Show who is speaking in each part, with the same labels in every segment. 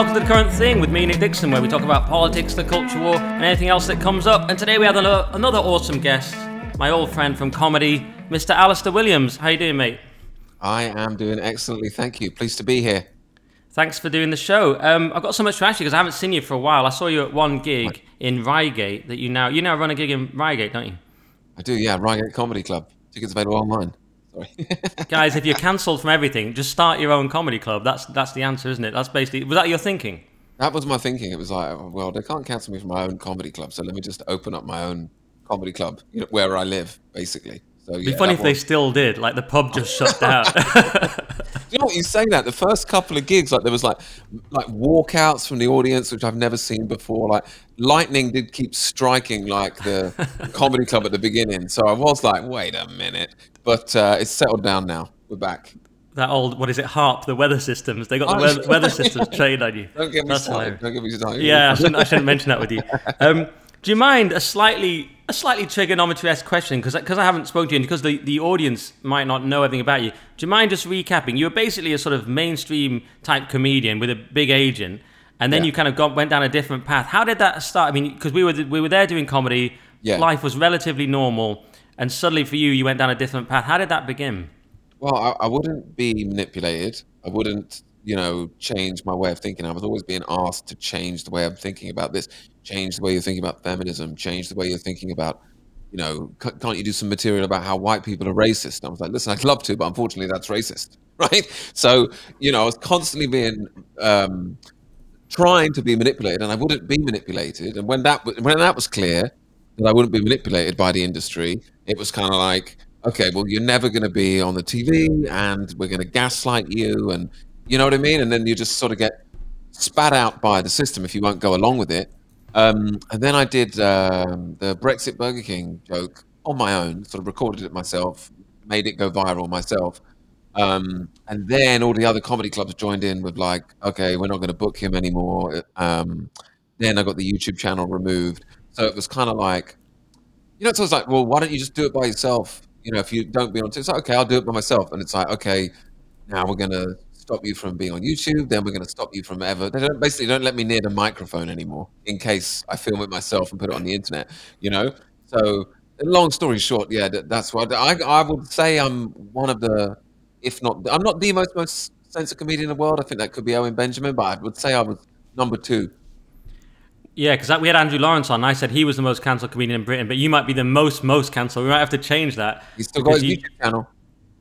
Speaker 1: welcome to The Current Thing with me, Nick Dixon, where we talk about politics, the culture war, and anything else that comes up. And today we have another, another awesome guest, my old friend from comedy, Mr. Alistair Williams. How you doing, mate?
Speaker 2: I am doing excellently, thank you. Pleased to be here.
Speaker 1: Thanks for doing the show. Um, I've got so much to ask you because I haven't seen you for a while. I saw you at one gig in Reigate that you now you now run a gig in Reigate, don't you?
Speaker 2: I do, yeah. Reigate Comedy Club. Tickets available online. Sorry.
Speaker 1: Guys, if you're cancelled from everything, just start your own comedy club. That's that's the answer, isn't it? That's basically was that your thinking?
Speaker 2: That was my thinking. It was like, oh, well, they can't cancel me from my own comedy club, so let me just open up my own comedy club you know, where I live, basically. So,
Speaker 1: It'd be funny if they still did. Like the pub just shut down.
Speaker 2: you know what you say that the first couple of gigs, like there was like like walkouts from the audience, which I've never seen before. Like lightning did keep striking like the comedy club at the beginning, so I was like, wait a minute. But uh, it's settled down now. We're back.
Speaker 1: That old, what is it, HAARP, the weather systems. They got the oh, weather, weather systems trained on you.
Speaker 2: Don't get me That's started. Hilarious. Don't get me started.
Speaker 1: Yeah, I shouldn't, I shouldn't mention that with you. Um, do you mind a slightly a slightly Triggernometry-esque question because because I haven't spoken to you and because the, the audience might not know everything about you. Do you mind just recapping? You were basically a sort of mainstream type comedian with a big agent, and then yeah. you kind of got, went down a different path. How did that start? I mean, because we were we were there doing comedy, yeah. life was relatively normal, and suddenly for you, you went down a different path. How did that begin?
Speaker 2: Well, I, I wouldn't be manipulated. I wouldn't you know, change my way of thinking. I was always being asked to change the way I'm thinking about this, change the way you're thinking about feminism, change the way you're thinking about, you know, can't you do some material about how white people are racist? And I was like, listen, I'd love to, but unfortunately, that's racist, right? So, you know, I was constantly being um, trying to be manipulated, and I wouldn't be manipulated. And when that when that was clear that I wouldn't be manipulated by the industry, it was kind of like, okay, well, you're never going to be on the TV, and we're going to gaslight you, and you know what I mean? And then you just sort of get spat out by the system if you won't go along with it. Um, and then I did um, the Brexit Burger King joke on my own, sort of recorded it myself, made it go viral myself. Um, and then all the other comedy clubs joined in with like, okay, we're not going to book him anymore. Um, then I got the YouTube channel removed. So it was kind of like, you know, so it's like, well, why don't you just do it by yourself? You know, if you don't be on, it's like, okay, I'll do it by myself. And it's like, okay, now we're going to stop you from being on YouTube. Then we're going to stop you from ever. They don't basically don't let me near the microphone anymore in case I film it myself and put it on the internet. You know. So long story short, yeah, that, that's what I I would say. I'm one of the, if not, I'm not the most most sensitive comedian in the world. I think that could be Owen Benjamin, but I would say I was number two.
Speaker 1: Yeah, because we had Andrew Lawrence on. I said he was the most cancelled comedian in Britain, but you might be the most most cancelled. We might have to change that.
Speaker 2: He's still got his you, YouTube channel.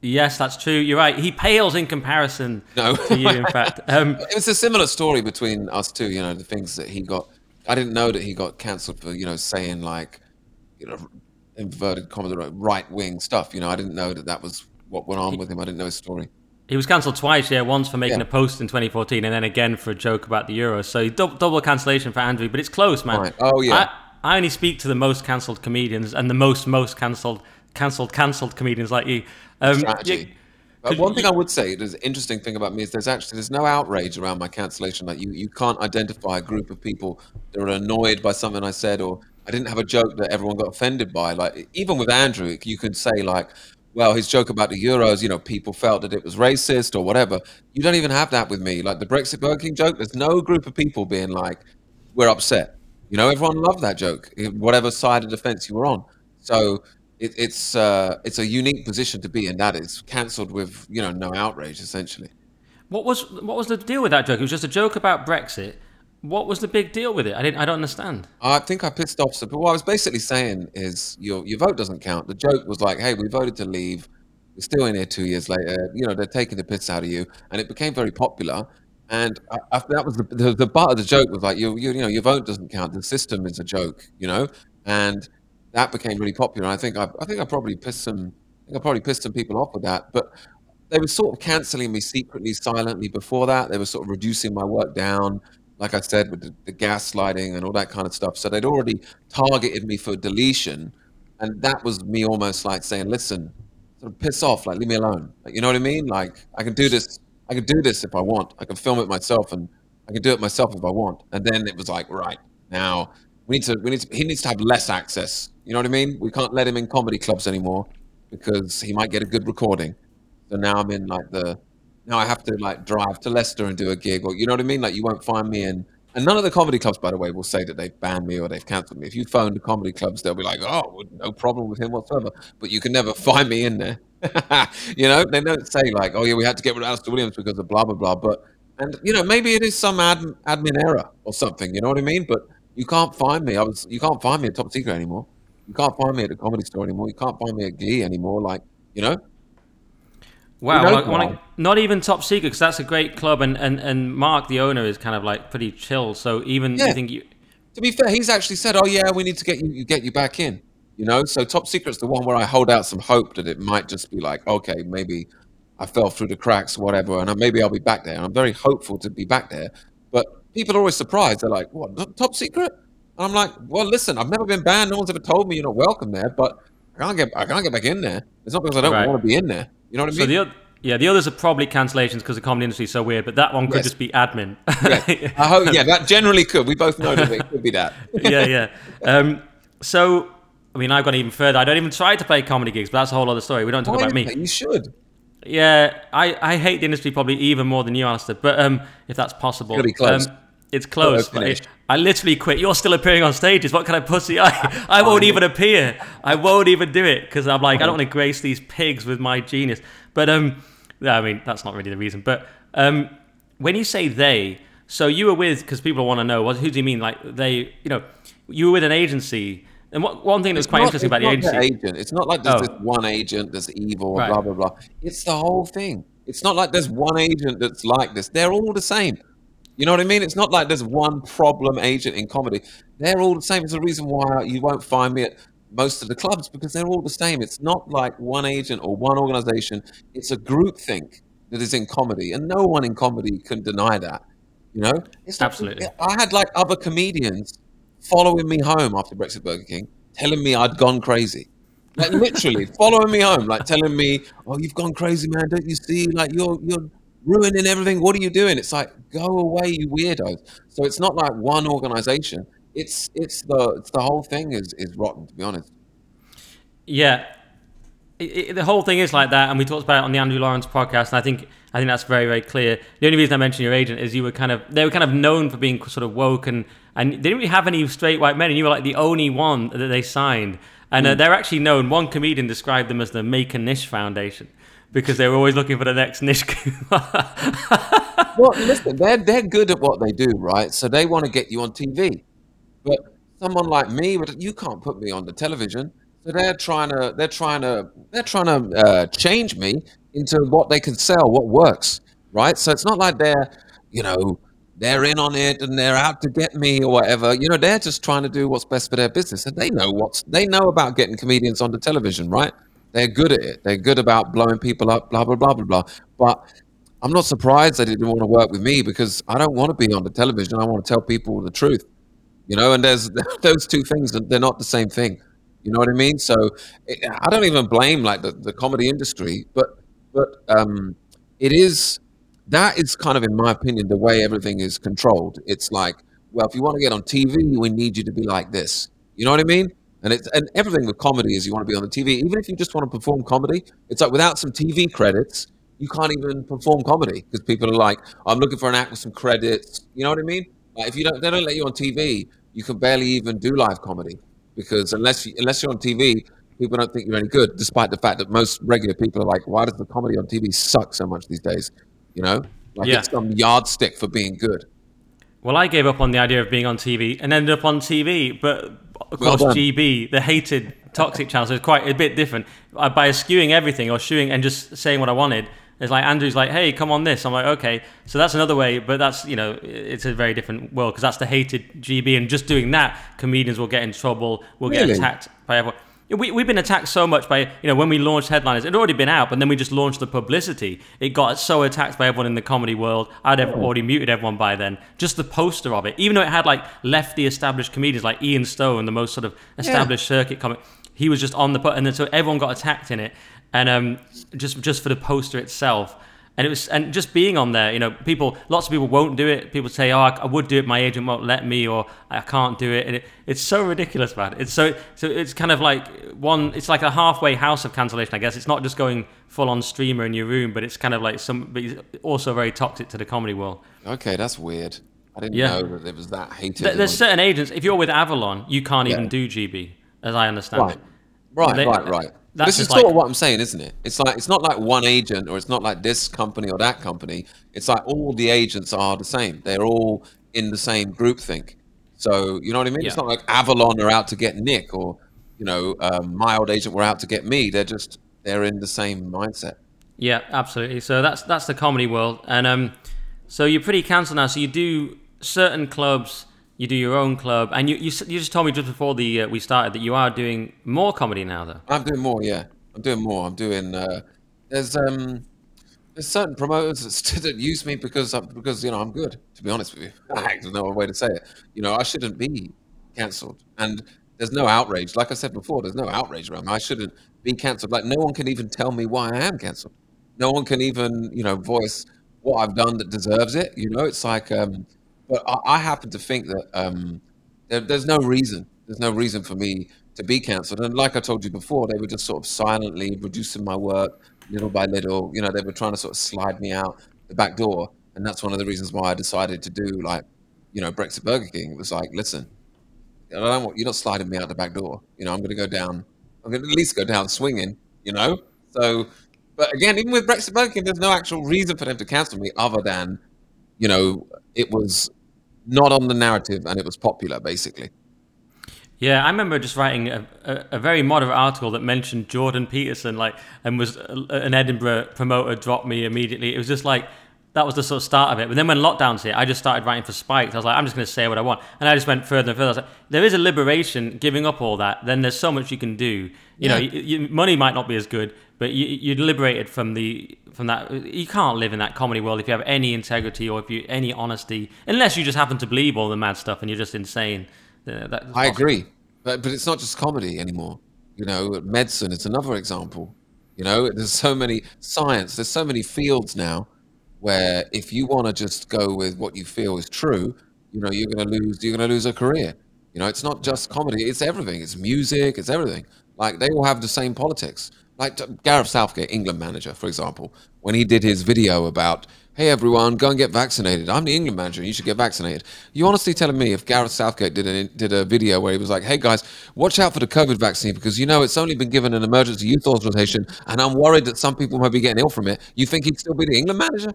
Speaker 1: Yes, that's true. You're right. He pales in comparison no. to you, in fact. Um,
Speaker 2: it was a similar story between us two. You know, the things that he got. I didn't know that he got cancelled for you know saying like, you know, inverted commas, right wing stuff. You know, I didn't know that that was what went on with him. I didn't know his story.
Speaker 1: He was cancelled twice, yeah. Once for making yeah. a post in 2014, and then again for a joke about the Euros. So double, double cancellation for Andrew, but it's close, man. Right.
Speaker 2: Oh yeah.
Speaker 1: I, I only speak to the most cancelled comedians and the most most cancelled cancelled cancelled comedians like you.
Speaker 2: Um, Strategy. But one thing I would say, there's an interesting thing about me is there's actually there's no outrage around my cancellation. Like you, you can't identify a group of people that are annoyed by something I said, or I didn't have a joke that everyone got offended by. Like even with Andrew, you could say like, well, his joke about the euros, you know, people felt that it was racist or whatever. You don't even have that with me. Like the Brexit Burger King joke, there's no group of people being like, we're upset. You know, everyone loved that joke, whatever side of the fence you were on. So it, it's uh, it's a unique position to be in. That is cancelled with you know no outrage essentially.
Speaker 1: What was what was the deal with that joke? It was just a joke about Brexit. What was the big deal with it? I didn't. I don't understand.
Speaker 2: I think I pissed off. But what I was basically saying is your your vote doesn't count. The joke was like, hey, we voted to leave. We're still in here two years later. You know, they're taking the piss out of you, and it became very popular. And I, I, that was the, the the butt of the joke was like, you, you you know, your vote doesn't count. The system is a joke, you know, and that became really popular. And I think I, I think I probably pissed some I think I probably pissed some people off with that. But they were sort of cancelling me secretly, silently before that. They were sort of reducing my work down, like I said, with the, the gaslighting and all that kind of stuff. So they'd already targeted me for deletion, and that was me almost like saying, "Listen, sort of piss off, like leave me alone." Like, you know what I mean? Like I can do this. I can do this if I want. I can film it myself, and I can do it myself if I want. And then it was like, right now we need to. We need to. He needs to have less access you know what I mean? We can't let him in comedy clubs anymore because he might get a good recording. So now I'm in like the now I have to like drive to Leicester and do a gig, or you know what I mean? Like you won't find me in. And none of the comedy clubs, by the way, will say that they've banned me or they've cancelled me. If you phone the comedy clubs, they'll be like, "Oh, no problem with him whatsoever." But you can never find me in there. you know, they don't say like, "Oh yeah, we had to get rid of Alistair Williams because of blah blah blah." But and you know, maybe it is some ad, admin error or something. You know what I mean? But you can't find me. I was. You can't find me at Top Secret anymore. You can't find me at the comedy store anymore. You can't find me at Glee anymore. Like you know.
Speaker 1: Wow,
Speaker 2: You know
Speaker 1: like, like,
Speaker 2: why?
Speaker 1: not even top secret because that's a great club, and, and, and Mark, the owner, is kind of like pretty chill. So even
Speaker 2: Yeah.
Speaker 1: you think you,
Speaker 2: To be fair, he's actually said, "Oh yeah, we need to get you get you back in." You know, so Top Secret's the one where I hold out some hope that it might just be like, okay, maybe I fell through the cracks, whatever, and maybe I'll be back there. And I'm very hopeful to be back there. But people are always surprised. They're like, "What? Top Secret?" And I'm like, "Well, listen, I've never been banned. No one's ever told me you're not welcome there, but I can't get I can't get back in there. It's not because I don't
Speaker 1: Right.
Speaker 2: want to be in there. You know what I
Speaker 1: so
Speaker 2: mean?"
Speaker 1: the other. Yeah, the others are probably cancellations because the comedy industry is so weird, but that one could
Speaker 2: Yes.
Speaker 1: just be admin.
Speaker 2: I hope, yeah, that generally could. We both know that it could be that.
Speaker 1: yeah, yeah. Um, so, I mean, I've gone even further. I don't even try to play comedy gigs, but that's a whole other story. We don't talk
Speaker 2: Why
Speaker 1: about me.
Speaker 2: You should.
Speaker 1: Yeah, I, I hate the industry probably even more than you, Alistair. But um, if that's possible,
Speaker 2: It's close.
Speaker 1: Um, it's close. It- I literally quit. You're still appearing on stages. What kind of pussy? I I won't even appear. I won't even do it because I'm like I don't want to grace these pigs with my genius. But um, I mean that's not really the reason. But um, when you say they, so you were with because people want to know what who do you mean? Like they, you know, you were with an agency. And what, one thing that's quite
Speaker 2: not-
Speaker 1: interesting about the agency.
Speaker 2: agent. It's not like there's
Speaker 1: Oh.
Speaker 2: this one agent that's evil,
Speaker 1: Right.
Speaker 2: blah blah blah. It's the whole thing. It's not like there's one agent that's like this. They're all the same. You know what I mean? It's not like there's one problem agent in comedy. They're all the same. It's the reason why you won't find me at most of the clubs because they're all the same. It's not like one agent or one organization. It's a group think that is in comedy, and no one in comedy can deny that. You know, it's
Speaker 1: Absolutely.
Speaker 2: I had like other comedians following me home after Brexit Burger King, telling me I'd gone crazy. Like literally following me home, like telling me, "Oh, you've gone crazy, man! Don't you see? Like you're you're ruining everything. What are you doing?" It's like, go away, you weirdos. So it's not like one organization. It's it's the it's the whole thing is is rotten, to be honest.
Speaker 1: Yeah, it, it, the whole thing is like that, and we talked about it on the Andrew Lawrence podcast, and I think I think that's very very clear. The only reason I mentioned your agent is you were kind of they were kind of known for being sort of woke and and they didn't really have any straight white men, and you were like the only one that they signed, and uh, they're actually known. One comedian described them as the Make a Niche Foundation because they were always looking for the next niche.
Speaker 2: Well, listen, they're they're good at what they do, right? So they want to get you on TV, but someone like me, you can't put me on the television. So they're trying to they're trying to they're trying to uh, change me into what they can sell, what works, right? So it's not like they're you know they're in on it and they're out to get me or whatever. You know, they're just trying to do what's best for their business, and they know what's they know about getting comedians on the television, right? They're good at it. They're good about blowing people up, blah blah blah blah blah. But I'm not surprised they didn't want to work with me because I don't want to be on the television. I want to tell people the truth, you know. And there's those two things; they're not the same thing. You know what I mean? So it, I don't even blame like the, the comedy industry, but but um, it is that is kind of, in my opinion, the way everything is controlled. It's like, well, if you want to get on TV, we need you to be like this. You know what I mean? And it's and everything with comedy is you want to be on the TV. Even if you just want to perform comedy, it's like without some TV credits, you can't even perform comedy because people are like, I'm looking for an act with some credits. You know what I mean? Like if you don't, they don't let you on TV, you can barely even do live comedy because unless you, unless you're on TV, people don't think you're any good. Despite the fact that most regular people are like, why does the comedy on TV suck so much these days? You know, like
Speaker 1: Yeah.
Speaker 2: it's some yardstick for being good.
Speaker 1: Well, I gave up on the idea of being on TV and ended up on TV, but of
Speaker 2: Well
Speaker 1: course,
Speaker 2: done.
Speaker 1: GB, the hated toxic channel, so it's quite a bit different. By skewing everything or shooing and just saying what I wanted, it's like Andrew's like, "Hey, come on this." I'm like, "Okay." So that's another way, but that's you know, it's a very different world because that's the hated GB, and just doing that, comedians will get in trouble, will get attacked by everyone. We, we've been attacked so much by, you know, when we launched Headliners, it had already been out, but then we just launched the publicity. It got so attacked by everyone in the comedy world. I'd have already muted everyone by then. Just the poster of it, even though it had like lefty established comedians like Ian Stone, the most sort of established circuit comic, he was just on the put, and then so everyone got attacked in it, and um, just just for the poster itself. And it was and just being on there, you know, people, lots of people won't do it. People say, "Oh, I, I would do it, my agent won't let me," or "I can't do it," and it, it's so ridiculous, man. It's so so it's kind of like one, it's like a halfway house of cancellation, I guess. It's not just going full on streamer in your room, but it's kind of like some, but also very toxic to the comedy world.
Speaker 2: Okay, that's weird. I didn't
Speaker 1: Yeah.
Speaker 2: know that it was that hated.
Speaker 1: There- There's certain agents. If you're with Avalon, you can't even do GB, as I understand
Speaker 2: Right.
Speaker 1: it.
Speaker 2: Right,
Speaker 1: They-
Speaker 2: right, right.
Speaker 1: That's
Speaker 2: This is
Speaker 1: just
Speaker 2: sort
Speaker 1: like-
Speaker 2: of what I'm saying, isn't it? It's like it's not like one agent or it's not like this company or that company. It's like all the agents are the same. They're all in the same group think. So you know what I mean? It's not like Avalon are out to get Nick or you know um, my old agent were out to get me. They're just they're in the same mindset.
Speaker 1: Yeah, absolutely. So that's that's the comedy world, and um, so you're pretty cancelled now. So you do certain clubs, you do your own club, and you you, you just told me just before the uh, we started that you are doing more comedy now, though.
Speaker 2: I'm doing more, yeah. I'm doing more. I'm doing. Uh, there's um, there's certain promoters that, still use me because I'm, because you know I'm good. To be honest with you, there's no other way to say it. You know, I shouldn't be cancelled, and there's no outrage. Like I said before, there's no outrage around me. I shouldn't be cancelled. Like no one can even tell me why I am cancelled. No one can even you know voice what I've done that deserves it. You know, it's like um, but I, I happen to think that um, there, there's no reason. There's no reason for me to be cancelled. And like I told you before, they were just sort of silently reducing my work little by little. You know, they were trying to sort of slide me out the back door. And that's one of the reasons why I decided to do like, you know, Brexit Burger King. It was like, listen, I don't want you're not sliding me out the back door. You know, I'm going to go down. I'm going to at least go down swinging. You know, so. But again, even with Brexit Burger King, there's no actual reason for them to cancel me other than, you know, it was not on the narrative and it was popular, basically.
Speaker 1: Yeah, I remember just writing a, a, a very moderate article that mentioned Jordan Peterson, like, and was a, an Edinburgh promoter dropped me immediately. It was just like that was the sort of start of it. But then when lockdowns hit, I just started writing for Spiked. I was like, I'm just going to say what I want, and I just went further and further. I was like, there is a liberation giving up all that. Then there's so much you can do. You know, you, you, money might not be as good, but you, you're liberated from the from that. You can't live in that comedy world if you have any integrity or if you any honesty, unless you just happen to believe all the mad stuff and you're just insane. Uh,
Speaker 2: I agree, but but it's not just comedy anymore. You know, medicine is another example. You know, there's so many science. There's so many fields now where if you want to just go with what you feel is true, you know, you're going to lose. You're going to lose a career. You know, it's not just comedy. It's everything. It's music. It's everything. Like they all have the same politics. Like Gareth Southgate, England manager, for example, when he did his video about, "Hey everyone, go and get vaccinated. I'm the England manager. You should get vaccinated." You honestly telling me if Gareth Southgate did a did a video where he was like, "Hey guys, watch out for the COVID vaccine because you know it's only been given an emergency use authorization, and I'm worried that some people might be getting ill from it." You think he'd still be the England manager?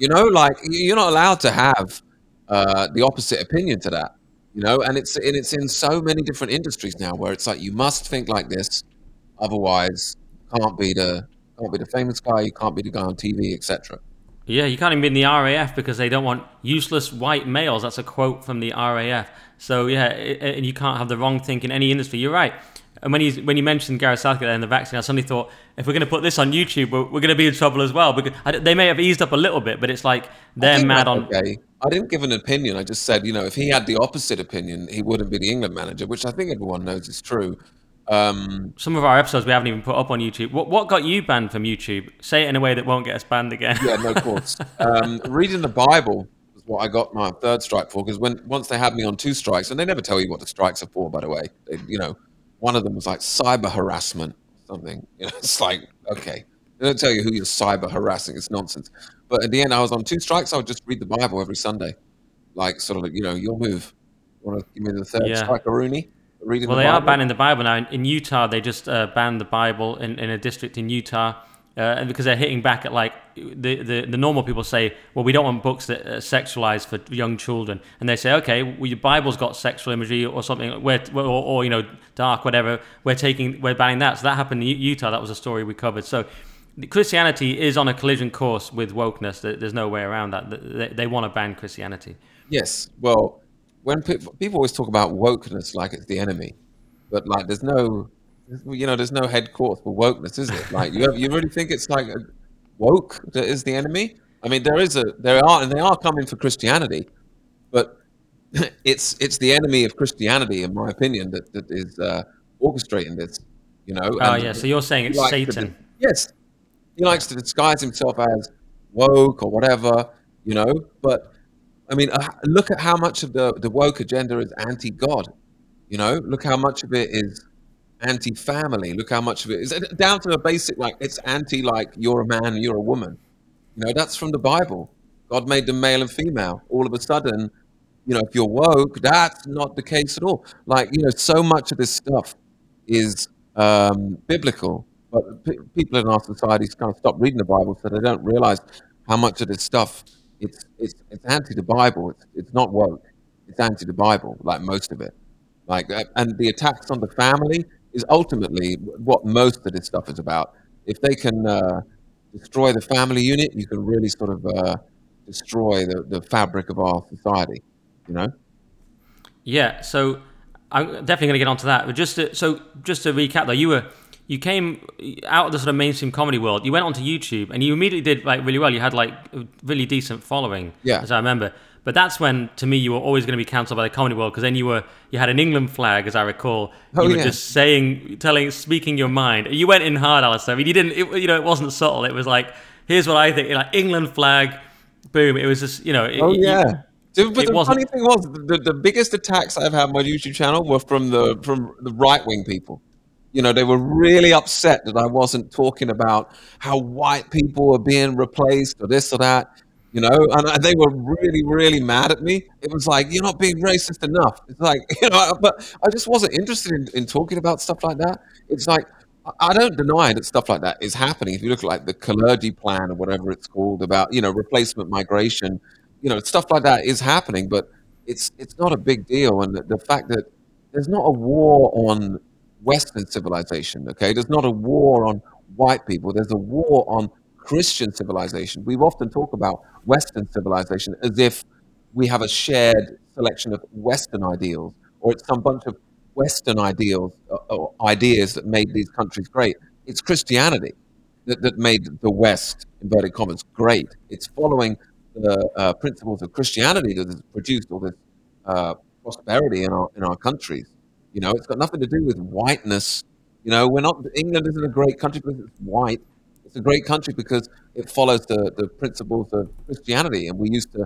Speaker 2: You know, like you're not allowed to have uh, the opposite opinion to that. You know, and it's and it's in so many different industries now where it's like you must think like this, otherwise can't be the can't be the famous guy, you can't be the guy on TV, etc.
Speaker 1: Yeah, you can't even be in the RAF because they don't want useless white males. That's a quote from the RAF. So yeah, i- i- and you can't have the wrong think in any industry. You're right. And when you when you mentioned Gareth Southgate and the vaccine, I suddenly thought if we're going to put this on YouTube, we're, we're going to be in trouble as well because I, they may have eased up a little bit, but it's like they're mad on.
Speaker 2: Okay, I didn't give an opinion. I just said, you know, if he had the opposite opinion, he wouldn't be the England manager, which I think everyone knows is true. Um,
Speaker 1: Some of our episodes we haven't even put up on YouTube. What what got you banned from YouTube? Say it in a way that won't get us banned again.
Speaker 2: yeah, no, of course. Um, reading the Bible was what I got my third strike for because when once they had me on two strikes, and they never tell you what the strikes are for, by the way. They, you know, one of them was like cyber harassment, something. You know, it's like okay, they don't tell you who you're cyber harassing. It's nonsense. But at the end, I was on two strikes. I would just read the Bible every Sunday, like sort of like you know, your move. Want to give me the third
Speaker 1: Yeah.
Speaker 2: strike, Rooney? Reading
Speaker 1: Well,
Speaker 2: the
Speaker 1: they are banning the Bible now. In, Utah, they just uh, banned the Bible in, in a district in Utah. Uh, and because they're hitting back at like the, the, the normal people say, well, we don't want books that are sexualized for young children, and they say, okay, well, your Bible's got sexual imagery or something, where or, or you know dark, whatever. We're taking, we're banning that. So that happened in Utah. That was a story we covered. So Christianity is on a collision course with wokeness. There's no way around that. They, they want to ban Christianity.
Speaker 2: Yes. Well, when pe- people always talk about wokeness like it's the enemy, but like there's no, you know, there's no head for wokeness, is it? Like you, you really think it's like a woke that is the enemy? I mean, there is a, there are, and they are coming for Christianity, but it's it's the enemy of Christianity, in my opinion, that that is uh, orchestrating this. You know.
Speaker 1: Oh
Speaker 2: and
Speaker 1: yeah, so you're saying it's
Speaker 2: to
Speaker 1: Satan.
Speaker 2: yes, he likes to disguise himself as woke or whatever, you know. But I mean, uh, look at how much of the the woke agenda is anti-God. You know, look how much of it is anti-family. Look how much of it is down to a basic like it's anti like you're a man, you're a woman. You know, that's from the Bible. God made them male and female. All of a sudden, you know, if you're woke, that's not the case at all. Like, you know, so much of this stuff is um, biblical, but p- people in our society kind of stop reading the Bible, so they don't realize how much of this stuff it's it's, it's anti the Bible. It's, it's not woke. It's anti the Bible, like most of it. Like, uh, and the attacks on the family is ultimately what most of this stuff is about. If they can uh, destroy the family unit, you can really sort of uh, destroy the, the fabric of our society. You know?
Speaker 1: Yeah. So I'm definitely going to get onto that. But just to, so just to recap, though, you were you came out of the sort of mainstream comedy world. You went onto YouTube and you immediately did like really well. You had like a really decent following,
Speaker 2: Yeah.
Speaker 1: as I remember. But that's when, to me, you were always going to be cancelled by the comedy world because then you were you had an England flag, as I recall.
Speaker 2: Oh,
Speaker 1: you were
Speaker 2: yeah.
Speaker 1: just saying, telling, speaking your mind. You went in hard, Alistair. I mean, you didn't. It, you know, it wasn't subtle. It was like, here's what I think. Like England flag, boom. It was just, you know. it-
Speaker 2: Oh yeah. So, but
Speaker 1: it
Speaker 2: the
Speaker 1: wasn't-
Speaker 2: funny thing was, the, the biggest attacks I've had on my YouTube channel were from the from the right wing people. You know, they were really upset that I wasn't talking about how white people were being replaced or this or that. You know, and they were really, really mad at me. It was like you're not being racist enough. It's like you know, but I just wasn't interested in, in talking about stuff like that. It's like I- I don't deny that stuff like that is happening. If you look at like the Kalergi plan or whatever it's called about, you know, replacement migration, you know, stuff like that is happening, but it's it's not a big deal. And the, the fact that there's not a war on Western civilization, okay? There's not a war on white people. There's a war on Christian civilization. We often talk about Western civilization as if we have a shared selection of Western ideals, or it's some bunch of Western ideals uh, or ideas that made these countries great. It's Christianity that, that made the West, inverted commas, great. It's following the uh, principles of Christianity that has produced all this uh, prosperity in our in our countries. You know, it's got nothing to do with whiteness. You know, we're not England isn't a great country because it's white. It's a great country because it follows the, the principles of Christianity. And we used to,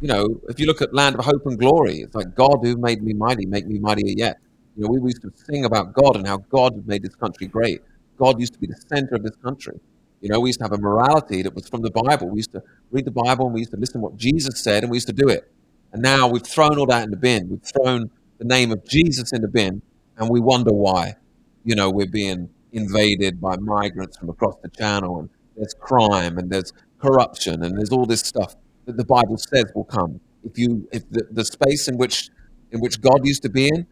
Speaker 2: you know, if you look at Land of Hope and Glory, it's like God who made me mighty, make me mightier yet. You know, we used to sing about God and how God had made this country great. God used to be the center of this country. You know, we used to have a morality that was from the Bible. We used to read the Bible and we used to listen to what Jesus said and we used to do it. And now we've thrown all that in the bin. We've thrown the name of Jesus in the bin and we wonder why, you know, we're being invaded by migrants from across the channel and there's crime and there's corruption and there's all this stuff that the Bible says will come. If you if the, the space in which in which God used to be in,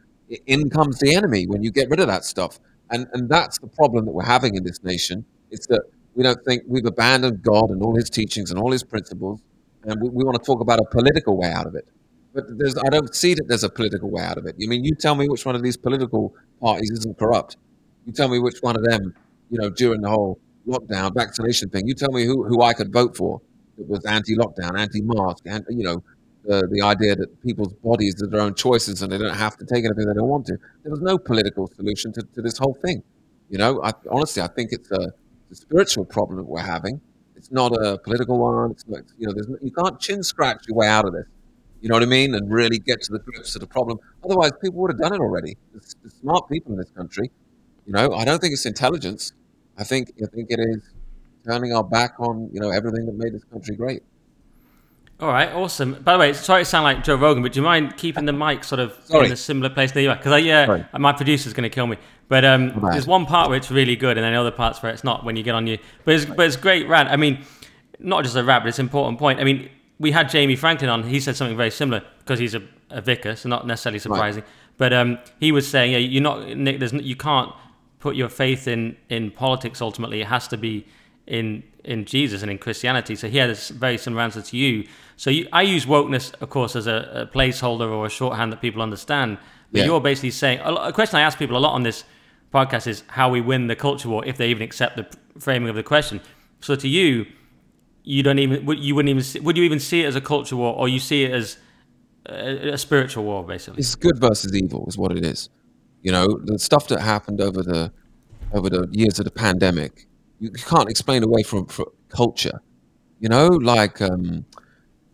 Speaker 2: in comes the enemy when you get rid of that stuff. And and that's the problem that we're having in this nation. It's that we don't think we've abandoned God and all his teachings and all his principles, and we, we want to talk about a political way out of it. But there's I don't see that there's a political way out of it. I mean, you tell me which one of these political parties isn't corrupt. You tell me which one of them, you know, during the whole lockdown vaccination thing. You tell me who, who I could vote for that was anti-lockdown, anti-mask, and you know, the the idea that people's bodies are their own choices and they don't have to take anything they don't want to. There was no political solution to, to this whole thing. You know, I, honestly, I think it's a, a spiritual problem that we're having. It's not a political one. It's not, you know, you can't chin scratch your way out of this. You know what I mean? And really get to the grips of the problem. Otherwise, people would have done it already. There's, there's smart people in this country. You know, I don't think it's intelligence. I think I think it is turning our back on you know everything that made this country great.
Speaker 1: All right, awesome. By the way, sorry to sound like Joe Rogan, but do you mind keeping the mic sort of
Speaker 2: Sorry.
Speaker 1: in a similar place that you are? Because I, yeah,
Speaker 2: Sorry.
Speaker 1: my producer's going to kill me. But um, there's one part where it's really good, and then other parts where it's not when you get on you. But it's, but it's great rant. I mean, not just a rant, but it's an important point. I mean, we had Jamie Franklin on. He said something very similar because he's a, a vicar, so not necessarily surprising. But um, he was saying, yeah, you're not, Nick. There's, you can't put your faith in in politics. Ultimately, it has to be in in Jesus and in Christianity. So he had a very similar answer to you. So you, I use wokeness, of course, as a, a placeholder or a shorthand that people understand. But
Speaker 2: Yeah.
Speaker 1: you're basically saying a, question I ask people a lot on this podcast is how we win the culture war if they even accept the framing of the question. So to you, you don't even would you wouldn't even see, would you even see it as a culture war or you see it as a, a spiritual war basically?
Speaker 2: It's good versus evil, is what it is. You know, the stuff that happened over the over the years of the pandemic, you can't explain away from, from culture. You know, like um,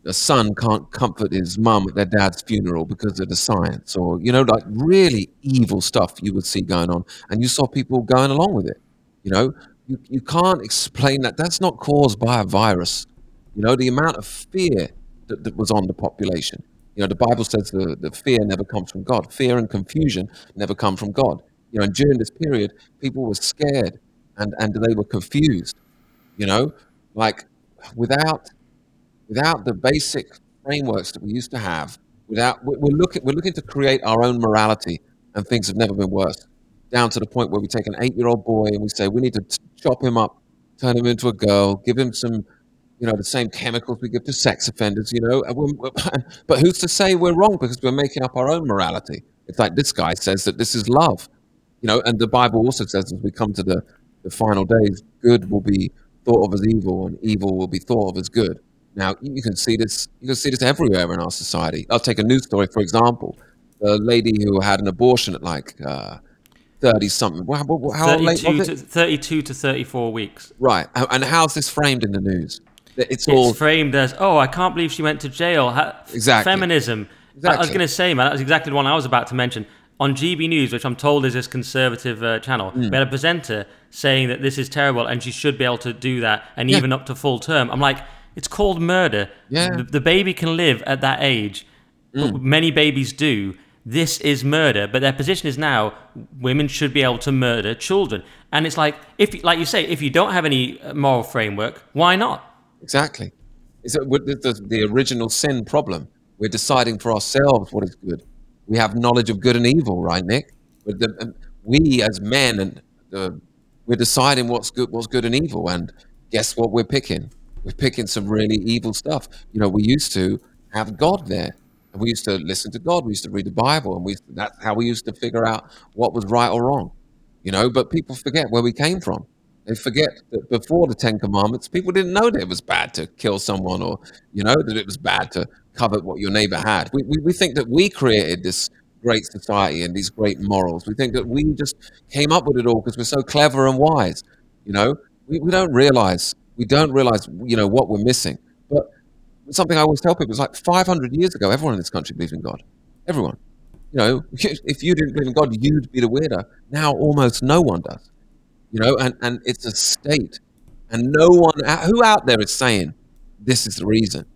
Speaker 2: a son can't comfort his mum at their dad's funeral because of the science, or you know, like really evil stuff you would see going on, and you saw people going along with it. You know, you, you can't explain that. That's not caused by a virus. You know, the amount of fear that, that was on the population. You know, the Bible says the, the fear never comes from God. Fear and confusion never come from God. You know, and during this period, people were scared and, and they were confused. You know, like without without the basic frameworks that we used to have, without we're looking we're looking to create our own morality, and things have never been worse. Down to the point where we take an eight-year-old boy and we say we need to chop him up, turn him into a girl, give him some, you know, the same chemicals we give to sex offenders. You know, but who's to say we're wrong because we're making up our own morality? It's like this guy says that this is love, you know, and the Bible also says as we come to the the final days, good will be thought of as evil, and evil will be thought of as good. Now you can see this. You can see this everywhere in our society. I'll take a news story for example. The lady who had an abortion at like uh, thirty something. How, how 32 late was
Speaker 1: it? To, Thirty-two to thirty-four weeks.
Speaker 2: Right. And how's this framed in the news?
Speaker 1: It's, it's all framed as, oh, I can't believe she went to jail.
Speaker 2: exactly.
Speaker 1: Feminism. Exactly. I was going to say, man, that's exactly the one I was about to mention. On GB News, which I'm told is this conservative uh, channel, mm. we had a presenter saying that this is terrible and she should be able to do that and yeah. even up to full term. I'm like, it's called murder.
Speaker 2: Yeah.
Speaker 1: The, the baby can live at that age. Mm. Many babies do. This is murder, but their position is now women should be able to murder children. And it's like, if, like you say, if you don't have any uh, moral framework, why not?
Speaker 2: Exactly. It's a, the, the original sin problem. We're deciding for ourselves what is good. We have knowledge of good and evil, right, Nick? The, um, we as men and the, we're deciding what's good, what's good and evil, and guess what we're picking? we're picking some really evil stuff. You know, we used to have God there. And we used to listen to God. We used to read the Bible, and we that's how we used to figure out what was right or wrong. You know, but people forget where we came from. They forget that before the Ten Commandments, people didn't know that it was bad to kill someone, or you know that it was bad to covet what your neighbor had. We, we, we think that we created this great society and these great morals. We think that we just came up with it all because we're so clever and wise. You know, we, we don't realize we don't realize, you know, what we're missing. But something I always tell people is like 500 years ago, everyone in this country believed in God. Everyone. You know, if you didn't believe in God, you'd be the weirdo. Now almost no one does. You know, and, and it's a state. And no one, who out there is saying, this is the reason?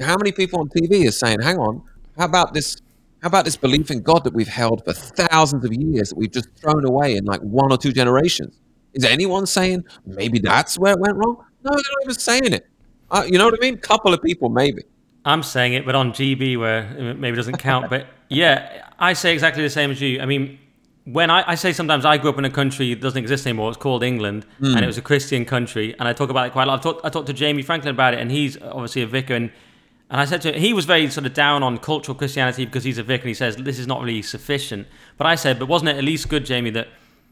Speaker 2: How many people on TV are saying, hang on, how about this? How about this belief in God that we've held for thousands of years that we've just thrown away in like one or two generations? Is anyone saying maybe that's where it went wrong? No, they're not even saying it. Uh, you know what I mean? Couple of people, maybe.
Speaker 1: I'm saying it, but on GB, where it maybe doesn't count. but yeah, I say exactly the same as you. I mean, when I, I, say sometimes I grew up in a country that doesn't exist anymore. It's called England, mm. and it was a Christian country. And I talk about it quite a lot. I talked, I talked to Jamie Franklin about it, and he's obviously a vicar. And, and I said to him, he was very sort of down on cultural Christianity because he's a vicar, and he says this is not really sufficient. But I said, but wasn't it at least good, Jamie, that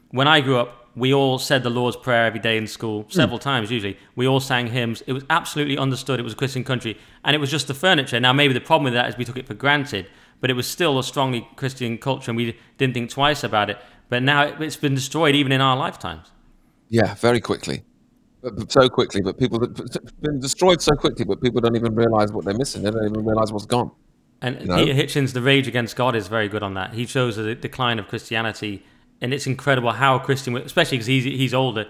Speaker 1: when I grew up, we all said the Lord's Prayer every day in school, hmm. several mm. times usually. We all sang hymns. It was absolutely understood it was a Christian country, and it was just the furniture. Now, maybe the problem with that is we took it for granted, but it was still a strongly Christian culture, and we didn't think twice about it. But now it's been destroyed even in our lifetimes.
Speaker 2: Yeah, very quickly. But so quickly, but people have been destroyed so quickly, but people don't even realize what they're missing. They don't even realize what's gone.
Speaker 1: And you know? Peter Hitchens' The Rage Against God is very good on that. He shows the decline of Christianity and it's incredible how Christian, especially because he's he's older.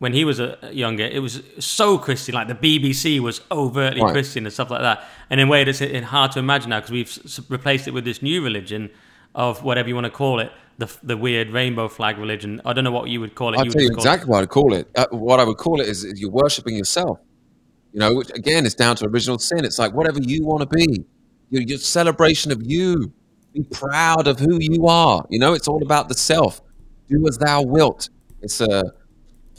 Speaker 1: When he was a younger, it was so Christian. Like the BBC was overtly right. Christian and stuff like that. And in a way, it's hard to imagine now because we've replaced it with this new religion of whatever you want to call it, the the weird rainbow flag religion. I don't know what you would call it.
Speaker 2: I'll you tell you exactly it. what I'd call it. Uh, what I would call it is, is you're worshiping yourself. You know, which again is down to original sin. It's like whatever you want to be, your, your celebration of you. Be proud of who you are. You know, it's all about the self do as thou wilt. It's a,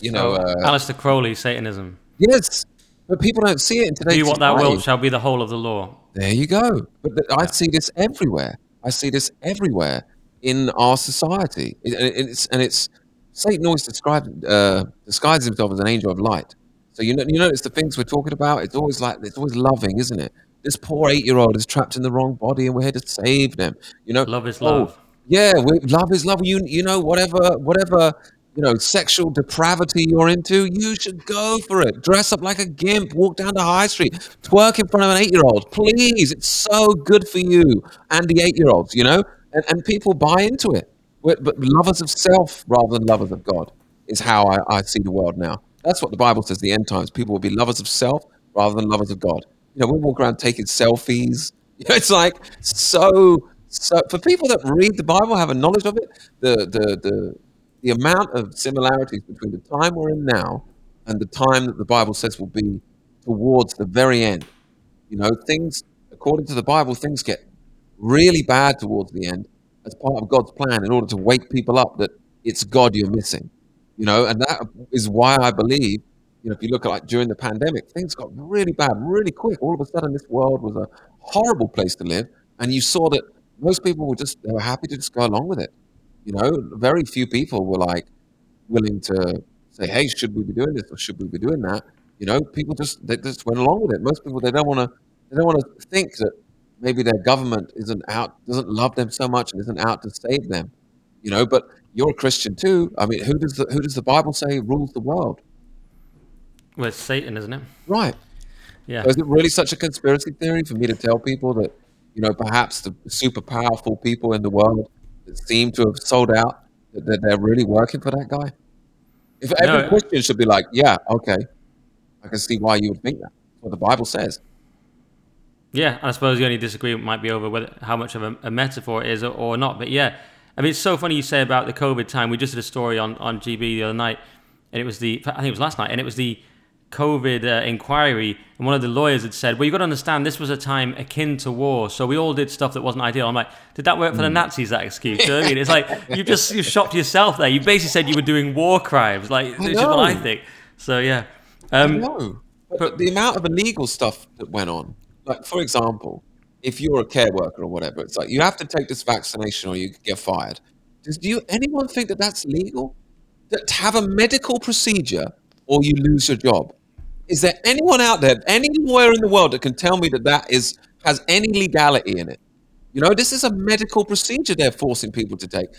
Speaker 2: you know, uh,
Speaker 1: Aleister Crowley Satanism.
Speaker 2: Yes, but people don't see it in today's
Speaker 1: Do what thou wilt shall be the whole of the law.
Speaker 2: There you go. But I see this everywhere. I see this everywhere in our society, and it's and it's Satan always described uh, disguises himself as an angel of light. So you know, you notice the things we're talking about. It's always like it's always loving, isn't it? This poor eight-year-old is trapped in the wrong body, and we're here to save them. You know,
Speaker 1: love is love.
Speaker 2: Yeah, we, love is love. You you know whatever whatever you know, sexual depravity you're into, you should go for it. Dress up like a gimp, walk down the high street, twerk in front of an eight year old. Please, it's so good for you and the eight year olds, you know? And, and people buy into it. But lovers of self rather than lovers of God is how I, I see the world now. That's what the Bible says, the end times. People will be lovers of self rather than lovers of God. You know, we walk around taking selfies. it's like so, so, for people that read the Bible, have a knowledge of it, the, the, the, the amount of similarities between the time we're in now and the time that the Bible says will be towards the very end. You know, things, according to the Bible, things get really bad towards the end as part of God's plan in order to wake people up that it's God you're missing. You know, and that is why I believe, you know, if you look at like during the pandemic, things got really bad really quick. All of a sudden, this world was a horrible place to live. And you saw that most people were just, they were happy to just go along with it. You know, very few people were like willing to say, "Hey, should we be doing this or should we be doing that?" You know, people just they just went along with it. Most people they don't want to they don't want to think that maybe their government isn't out doesn't love them so much and isn't out to save them. You know, but you're a Christian too. I mean, who does the who does the Bible say rules the world?
Speaker 1: Well, it's Satan, isn't it?
Speaker 2: Right.
Speaker 1: Yeah.
Speaker 2: So is it really such a conspiracy theory for me to tell people that you know perhaps the super powerful people in the world that seem to have sold out that they're really working for that guy? If every
Speaker 1: No.
Speaker 2: Christian should be like, yeah, okay, I can see why you would think that. What the Bible says.
Speaker 1: Yeah, I suppose the only disagreement might be over whether how much of a, a metaphor it is or, or not. But yeah, I mean, it's so funny you say about the COVID time. We just did a story on, on GB the other night, and it was the I think it was last night, and it was the COVID uh, inquiry. And one of the lawyers had said, "Well, you've got to understand, this was a time akin to war, so we all did stuff that wasn't ideal." I'm like, "Did that work for the Nazis? That excuse?" You know what I mean? It's like you just you shopped yourself there. You basically said you were doing war crimes. Like, this is what I think. So yeah. Um,
Speaker 2: no, but the amount of illegal stuff that went on, like for example, if you're a care worker or whatever, it's like you have to take this vaccination or you get fired. Does do you anyone think that that's legal? That to have a medical procedure or you lose your job? Is there anyone out there, anywhere in the world that can tell me that that is has any legality in it? You know, this is a medical procedure they're forcing people to take,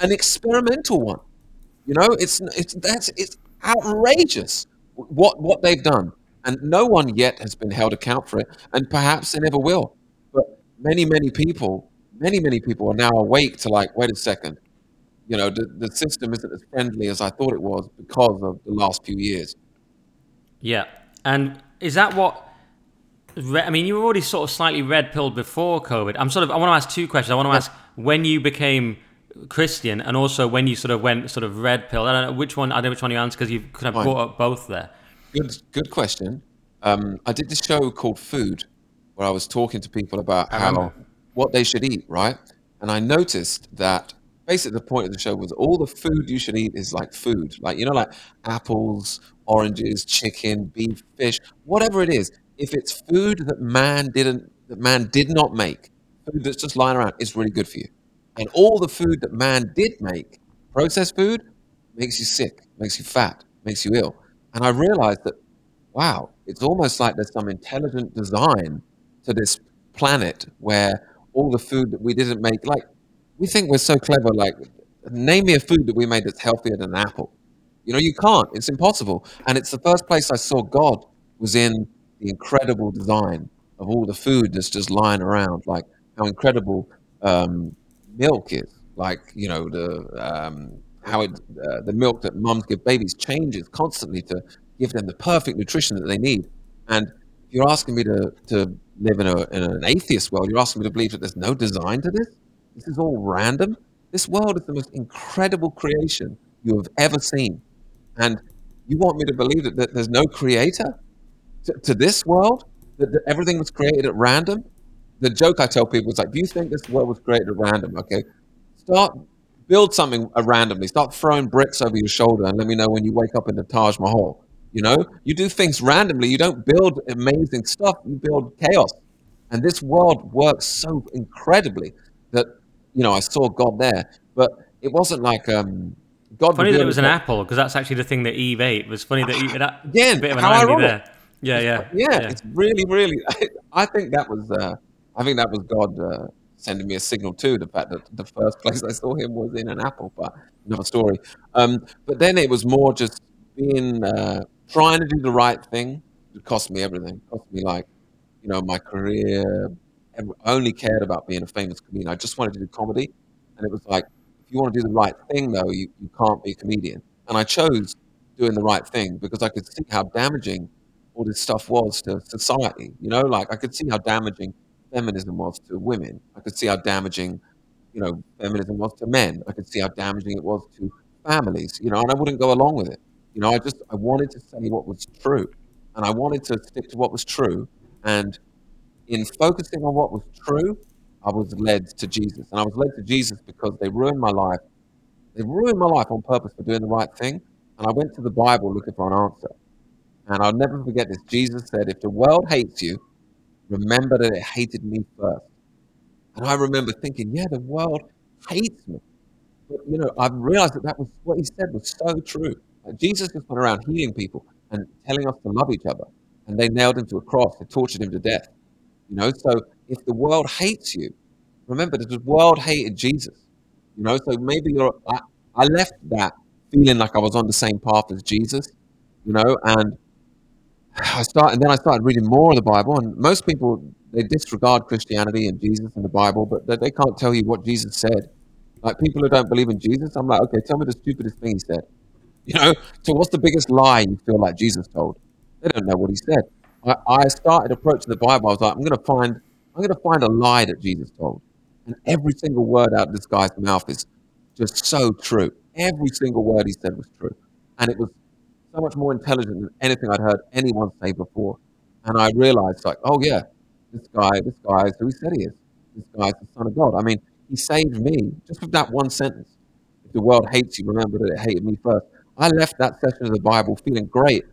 Speaker 2: an experimental one. You know, it's it's that's it's outrageous what what they've done, and no one yet has been held account for it, and perhaps they never will. But many many people, many many people are now awake to like, wait a second, you know, the, the system isn't as friendly as I thought it was because of the last few years.
Speaker 1: Yeah, and is that what? I mean, you were already sort of slightly red pilled before COVID. I'm sort of. I want to ask two questions. I want to ask when you became Christian, and also when you sort of went sort of red pill. I don't know which one. I don't know which one you answer because you kind of
Speaker 2: Fine.
Speaker 1: brought up both there.
Speaker 2: Good good question. Um, I did this show called Food, where I was talking to people about
Speaker 1: I
Speaker 2: how
Speaker 1: remember.
Speaker 2: what they should eat, right? And I noticed that basically the point of the show was all the food you should eat is like food, like you know, like apples, oranges, chicken, beef, fish, whatever it is. If it's food that man didn't, that man did not make, food that's just lying around, is really good for you. And all the food that man did make, processed food, makes you sick, makes you fat, makes you ill. And I realized that, wow, it's almost like there's some intelligent design to this planet where all the food that we didn't make, like, we think we're so clever, like, name me a food that we made that's healthier than an apple. You know, you can't. It's impossible. And it's the first place I saw God was in the incredible design of all the food that's just lying around, like how incredible um, milk is. Like you know the um, how it uh, the milk that mums give babies changes constantly to give them the perfect nutrition that they need. And if you're asking me to to live in, a, in an atheist world, you're asking me to believe that there's no design to this. This is all random. This world is the most incredible creation you have ever seen. And you want me to believe that, that there's no creator to, to this world? That, that everything was created at random? The joke I tell people is like, do you think this world was created at random? Okay. Start, build something uh, randomly. Start throwing bricks over your shoulder and let me know when you wake up in the Taj Mahal. You know, you do things randomly. You don't build amazing stuff, you build chaos. And this world works so incredibly that, you know, I saw God there. But it wasn't like um, God
Speaker 1: Funny that it was an apple because that's actually the thing that Eve ate. It was funny that you, that
Speaker 2: Again,
Speaker 1: a bit of an irony
Speaker 2: ironic.
Speaker 1: there. Yeah, yeah,
Speaker 2: yeah, it's really, really. I think that was. Uh, I think that was God uh, sending me a signal too. The fact that the first place I saw him was in an apple, but another story. Um, but then it was more just being uh, trying to do the right thing. It cost me everything. It cost me like you know my career. I only cared about being a famous comedian. I just wanted to do comedy, and it was like if you want to do the right thing though, you, you can't be a comedian. And I chose doing the right thing because I could see how damaging all this stuff was to society. You know, like I could see how damaging feminism was to women. I could see how damaging, you know, feminism was to men. I could see how damaging it was to families. You know, and I wouldn't go along with it. You know, I just I wanted to say what was true, and I wanted to stick to what was true. And in focusing on what was true, I was led to Jesus, and I was led to Jesus because they ruined my life. They ruined my life on purpose for doing the right thing. And I went to the Bible looking for an answer. And I'll never forget this. Jesus said, If the world hates you, remember that it hated me first. And I remember thinking, Yeah, the world hates me. But, you know, I've realized that that was what he said was so true. Like, Jesus just went around healing people and telling us to love each other. And they nailed him to a cross, they tortured him to death. You know, so if the world hates you, remember that the world hated Jesus. You know, so maybe you're, I, I left that feeling like I was on the same path as Jesus, you know, and I started, and then I started reading more of the Bible. And most people they disregard Christianity and Jesus and the Bible, but they, they can't tell you what Jesus said. Like people who don't believe in Jesus, I'm like, okay, tell me the stupidest thing he said. You know, so what's the biggest lie you feel like Jesus told? They don't know what he said. I, I started approaching the Bible. I was like, I'm going to find, I'm going to find a lie that Jesus told, and every single word out of this guy's mouth is just so true. Every single word he said was true. And it was so much more intelligent than anything I'd heard anyone say before. And I realized, like, oh, yeah, this guy, this guy is who he said he is. This guy's the Son of God. I mean, he saved me just with that one sentence. If the world hates you, remember that it hated me first. I left that session of the Bible feeling great.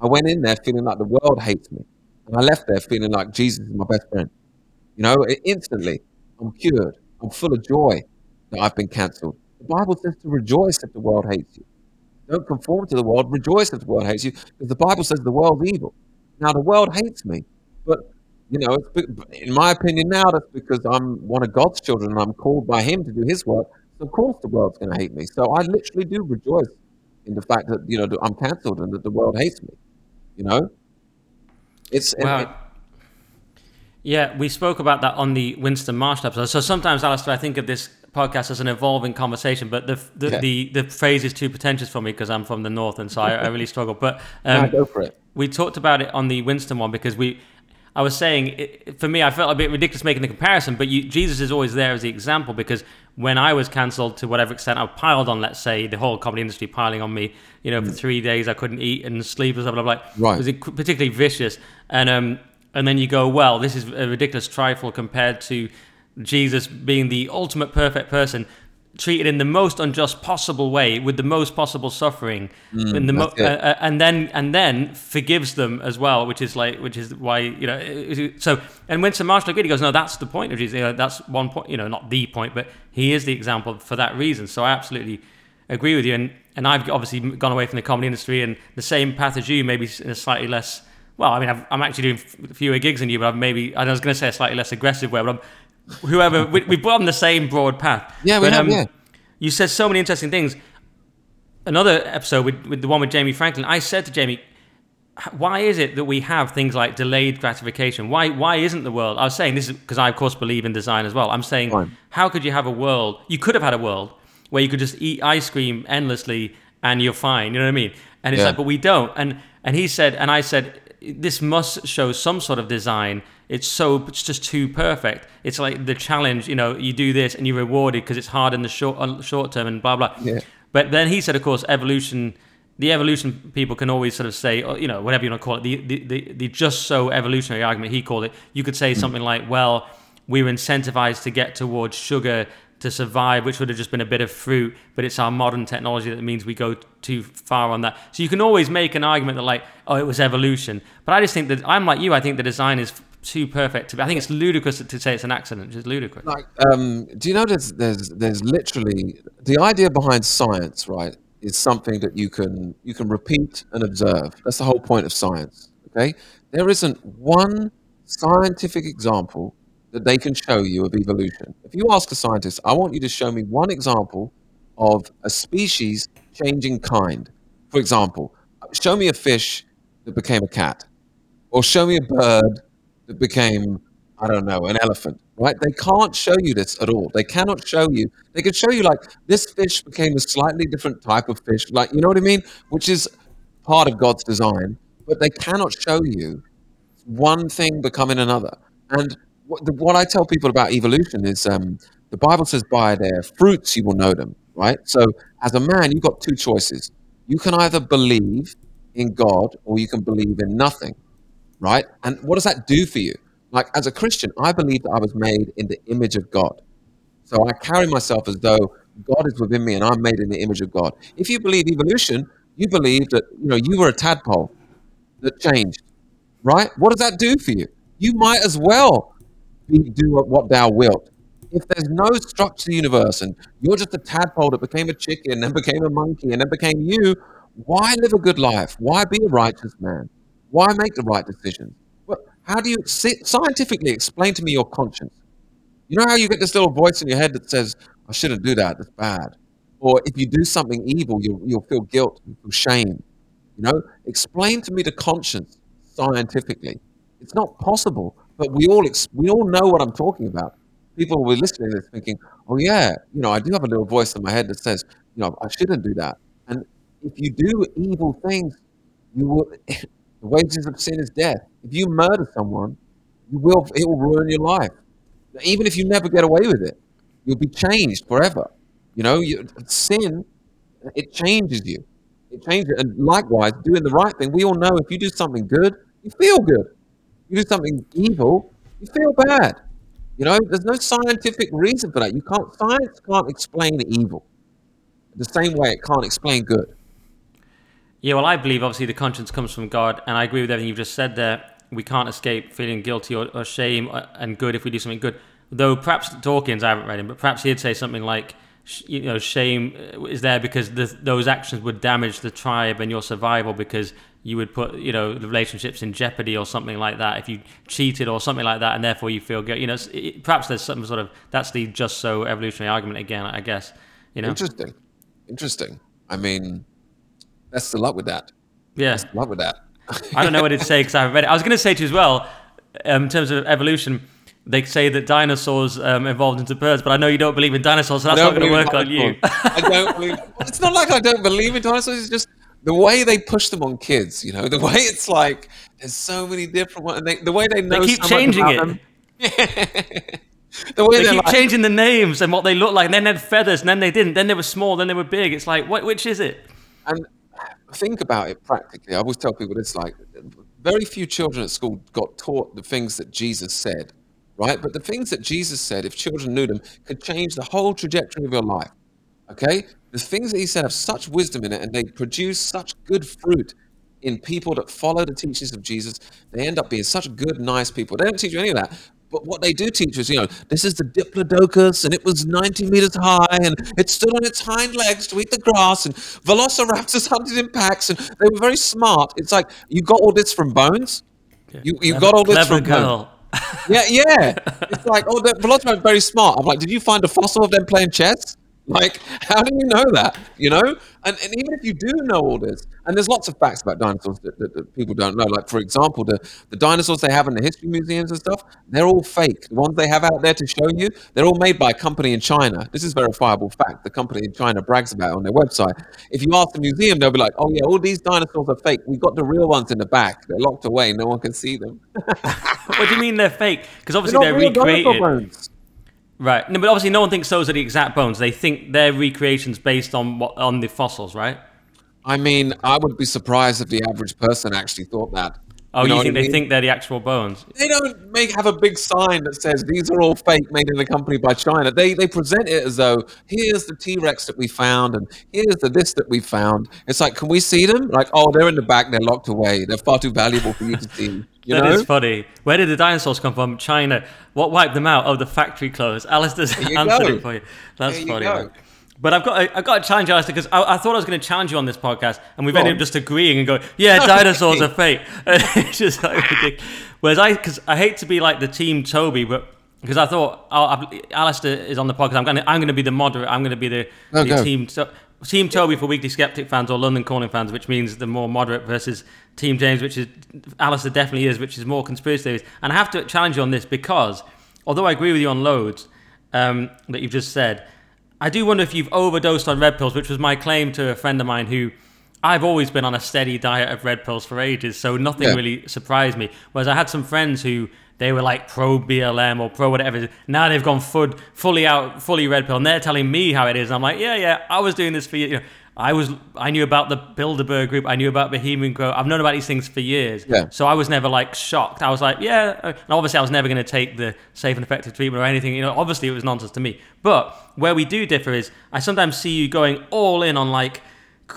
Speaker 2: I went in there feeling like the world hates me. And I left there feeling like Jesus is my best friend. You know, instantly, I'm cured. I'm full of joy that I've been cancelled. The Bible says to rejoice if the world hates you. Don't conform to the world, rejoice if the world hates you, because the Bible says the world's evil. Now, the world hates me, but, you know, in my opinion now, that's because I'm one of God's children and I'm called by Him to do His work. So, of course, the world's going to hate me. So, I literally do rejoice in the fact that, you know, I'm cancelled and that the world hates me. You know? It's.
Speaker 1: Wow. Yeah, we spoke about that on the Winston Marshall episode. So sometimes, Alistair, I think of this podcast as an evolving conversation, but the the, yeah. the, the, phrase is too pretentious for me because I'm from the north, and so I, I really struggle. But
Speaker 2: um, go for it.
Speaker 1: We talked about it on the Winston one because we. I was saying, it, for me, I felt a bit ridiculous making the comparison, but you, Jesus is always there as the example because when I was cancelled to whatever extent I piled on, let's say, the whole comedy industry piling on me, you know, mm. for three days I couldn't eat and sleep and stuff, blah, blah, blah. Right. It was particularly vicious. And, um, and then you go, well, this is a ridiculous trifle compared to Jesus being the ultimate perfect person, treated in the most unjust possible way with the most possible suffering, mm, the mo- uh, uh, and then and then forgives them as well, which is like which is why you know. So and Winston Marshall agreed. He goes, no, that's the point of Jesus. You know, that's one point. You know, not the point, but he is the example for that reason. So I absolutely agree with you. And and I've obviously gone away from the comedy industry and the same path as you, maybe in a slightly less. Well, I mean, i am actually doing fewer gigs than you, but I've maybe I was going to say a slightly less aggressive way, but I'm whoever we, we on the same broad path.
Speaker 2: Yeah, we but, have. Um, yeah.
Speaker 1: You said so many interesting things. Another episode with, with the one with Jamie Franklin, I said to Jamie, why is it that we have things like delayed gratification? Why why isn't the world? I was saying this is because I of course believe in design as well. I'm saying how could you have a world? You could have had a world where you could just eat ice cream endlessly and you're fine. You know what I mean? And it's yeah. like, but we don't. And and he said, and I said, this must show some sort of design. It's so it's just too perfect. It's like the challenge. You know, you do this and you're rewarded because it's hard in the short uh, short term and blah blah. Yeah. But then he said, of course, evolution. The evolution people can always sort of say, you know, whatever you want to call it, the the, the, the just so evolutionary argument he called it. You could say mm. something like, well, we were incentivized to get towards sugar to survive, which would have just been a bit of fruit, but it's our modern technology that means we go too far on that. So you can always make an argument that like, oh, it was evolution. But I just think that I'm like you. I think the design is too perfect to be. I think it's ludicrous to say it's an accident. It's ludicrous.
Speaker 2: Like, um, do you know there's there's there's literally the idea behind science, right? Is something that you can you can repeat and observe. That's the whole point of science. Okay, there isn't one scientific example that they can show you of evolution. If you ask a scientist, I want you to show me one example of a species changing kind. For example, show me a fish that became a cat, or show me a bird that became, I don't know, an elephant, right? They can't show you this at all. They cannot show you. They can show you, like, this fish became a slightly different type of fish, like, you know what I mean? Which is part of God's design, but they cannot show you one thing becoming another. And what, the, what I tell people about evolution is um, the Bible says, by their fruits you will know them, right? So as a man, you've got two choices. You can either believe in God or you can believe in nothing, right? And what does that do for you? Like as a Christian, I believe that I was made in the image of God. So I carry myself as though God is within me and I'm made in the image of God. If you believe evolution, you believe that you know you were a tadpole that changed, right? What does that do for you? You might as well be, do what thou wilt. If there's no structure to the universe and you're just a tadpole that became a chicken, and then became a monkey, and then became you, why live a good life? Why be a righteous man? Why make the right decisions? Well, how do you scientifically explain to me your conscience? You know how you get this little voice in your head that says, I shouldn't do that, that's bad. Or if you do something evil, you'll, you'll feel guilt, you'll feel shame. You know, explain to me the conscience scientifically. It's not possible, but we all ex- we all know what I'm talking about. People will be listening to this thinking, "Oh yeah, you know, I do have a little voice in my head that says, you know, I shouldn't do that." And if you do evil things, you will. the wages of sin is death. If you murder someone, you will. It will ruin your life. Even if you never get away with it, you'll be changed forever. You know, you, sin it changes you. It changes, and likewise, doing the right thing. We all know if you do something good, you feel good. You do something evil, you feel bad. You know, there's no scientific reason for that. You can't science can't explain the evil. The same way it can't explain good.
Speaker 1: Yeah, well, I believe obviously the conscience comes from God, and I agree with everything you've just said there. We can't escape feeling guilty or, or shame uh, and good if we do something good. Though perhaps Dawkins, I haven't read him, but perhaps he'd say something like, you know, shame uh, is there because the, those actions would damage the tribe and your survival because you would put, you know, the relationships in jeopardy or something like that if you cheated or something like that, and therefore you feel good. You know, it, perhaps there's some sort of that's the just so evolutionary argument again. I guess. You know.
Speaker 2: Interesting. Interesting. I mean, best of luck with that.
Speaker 1: Yeah.
Speaker 2: Of luck with that.
Speaker 1: I don't know what to say because I haven't read it. I was going to say to you as well, um, in terms of evolution they say that dinosaurs um, evolved into birds, but I know you don't believe in dinosaurs, so that's not going to work on you.
Speaker 2: I don't believe. It's not like I don't believe in dinosaurs. It's just the way they push them on kids. You know, the way it's like there's so many different ones. They, the way they know.
Speaker 1: They keep changing it.
Speaker 2: the way
Speaker 1: they keep
Speaker 2: like,
Speaker 1: changing the names and what they look like. And then they had feathers, and then they didn't. Then they were small, then they were big. It's like, what, which is it?
Speaker 2: And think about it practically. I always tell people it's like very few children at school got taught the things that Jesus said right? But the things that Jesus said, if children knew them, could change the whole trajectory of your life. Okay? The things that he said have such wisdom in it and they produce such good fruit in people that follow the teachings of Jesus. They end up being such good, nice people. They don't teach you any of that. But what they do teach us, you know, this is the Diplodocus and it was 90 meters high and it stood on its hind legs to eat the grass and velociraptors hunted in packs and they were very smart. It's like, you got all this from bones? You, you got all this from girl. bones yeah, yeah. It's like, oh, the Velociraptor's very smart. I'm like, did you find a fossil of them playing chess? Like, how do you know that? You know? And, and even if you do know all this, and there's lots of facts about dinosaurs that, that, that, people don't know. Like, for example, the, the dinosaurs they have in the history museums and stuff, they're all fake. The ones they have out there to show you, they're all made by a company in China. This is verifiable fact. The company in China brags about it on their website. If you ask the museum, they'll be like, oh, yeah, all these dinosaurs are fake. We've got the real ones in the back. They're locked away. No one can see them.
Speaker 1: what do you mean they're fake? Because obviously they're, they're recreated. Right. No, but obviously no one thinks those are the exact bones. They think they're recreations based on what on the fossils, right?
Speaker 2: I mean, I would be surprised if the average person actually thought that.
Speaker 1: Oh, you, know you think they mean? think they're the actual bones?
Speaker 2: They don't make have a big sign that says these are all fake, made in a company by China. They they present it as though here's the T Rex that we found, and here's the this that we found. It's like, can we see them? Like, oh, they're in the back, they're locked away. They're far too valuable for you to see. You
Speaker 1: that is funny. Where did the dinosaurs come from? China. What wiped them out? Oh, the factory closed. Alistair's answering for you. That's
Speaker 2: there
Speaker 1: funny.
Speaker 2: You
Speaker 1: but I've got I've got to challenge you, Alistair, because I, I, thought I was going to challenge you on this podcast, and we've Go ended up just agreeing and going, "Yeah, dinosaurs are fake." it's just like ridiculous. Whereas I, because I hate to be like the team Toby, but because I thought oh, Alistair is on the podcast. I'm going to I'm going to be the moderate. I'm going to be the, the team so, team Toby for Weekly Skeptic fans or London Calling fans, which means the more moderate versus Team James, which is Alistair definitely is, which is more conspiracy theories. And I have to challenge you on this because although I agree with you on loads um, that you've just said, I do wonder if you've overdosed on red pills, which was my claim to a friend of mine who. I've always been on a steady diet of red pills for ages, so nothing
Speaker 2: Yeah.
Speaker 1: really surprised me. Whereas I had some friends who they were like pro BLM or pro whatever. Now they've gone full, fully out, fully red pill, and they're telling me how it is. And I'm like, yeah, yeah, I was doing this for you. you know, I was, I knew about the Bilderberg group. I knew about Bohemian Grove. I've known about these things for years.
Speaker 2: Yeah.
Speaker 1: So I was never like shocked. I was like, yeah. And obviously, I was never going to take the safe and effective treatment or anything. You know, obviously, it was nonsense to me. But where we do differ is, I sometimes see you going all in on like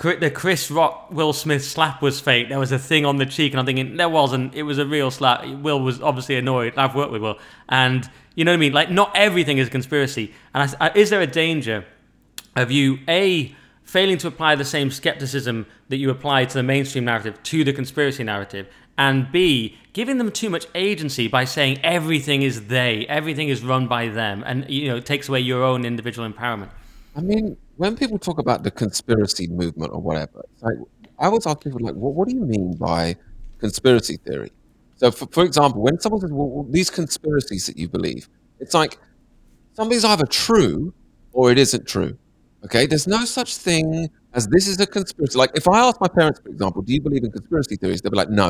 Speaker 1: the Chris Rock Will Smith slap was fake. There was a thing on the cheek, and I'm thinking there wasn't. It was a real slap. Will was obviously annoyed. I've worked with Will, and you know what I mean. Like not everything is a conspiracy. And I I is there a danger of you a failing to apply the same skepticism that you apply to the mainstream narrative to the conspiracy narrative, and b giving them too much agency by saying everything is they, everything is run by them, and you know it takes away your own individual empowerment.
Speaker 2: I mean, when people talk about the conspiracy movement or whatever, it's like I always ask people like, well, what do you mean by conspiracy theory? So, for, for example, when someone says, well, these conspiracies that you believe, it's like something's either true or it isn't true. Okay, there's no such thing as this is a conspiracy. Like, if I ask my parents, for example, do you believe in conspiracy theories? They'll be like, no,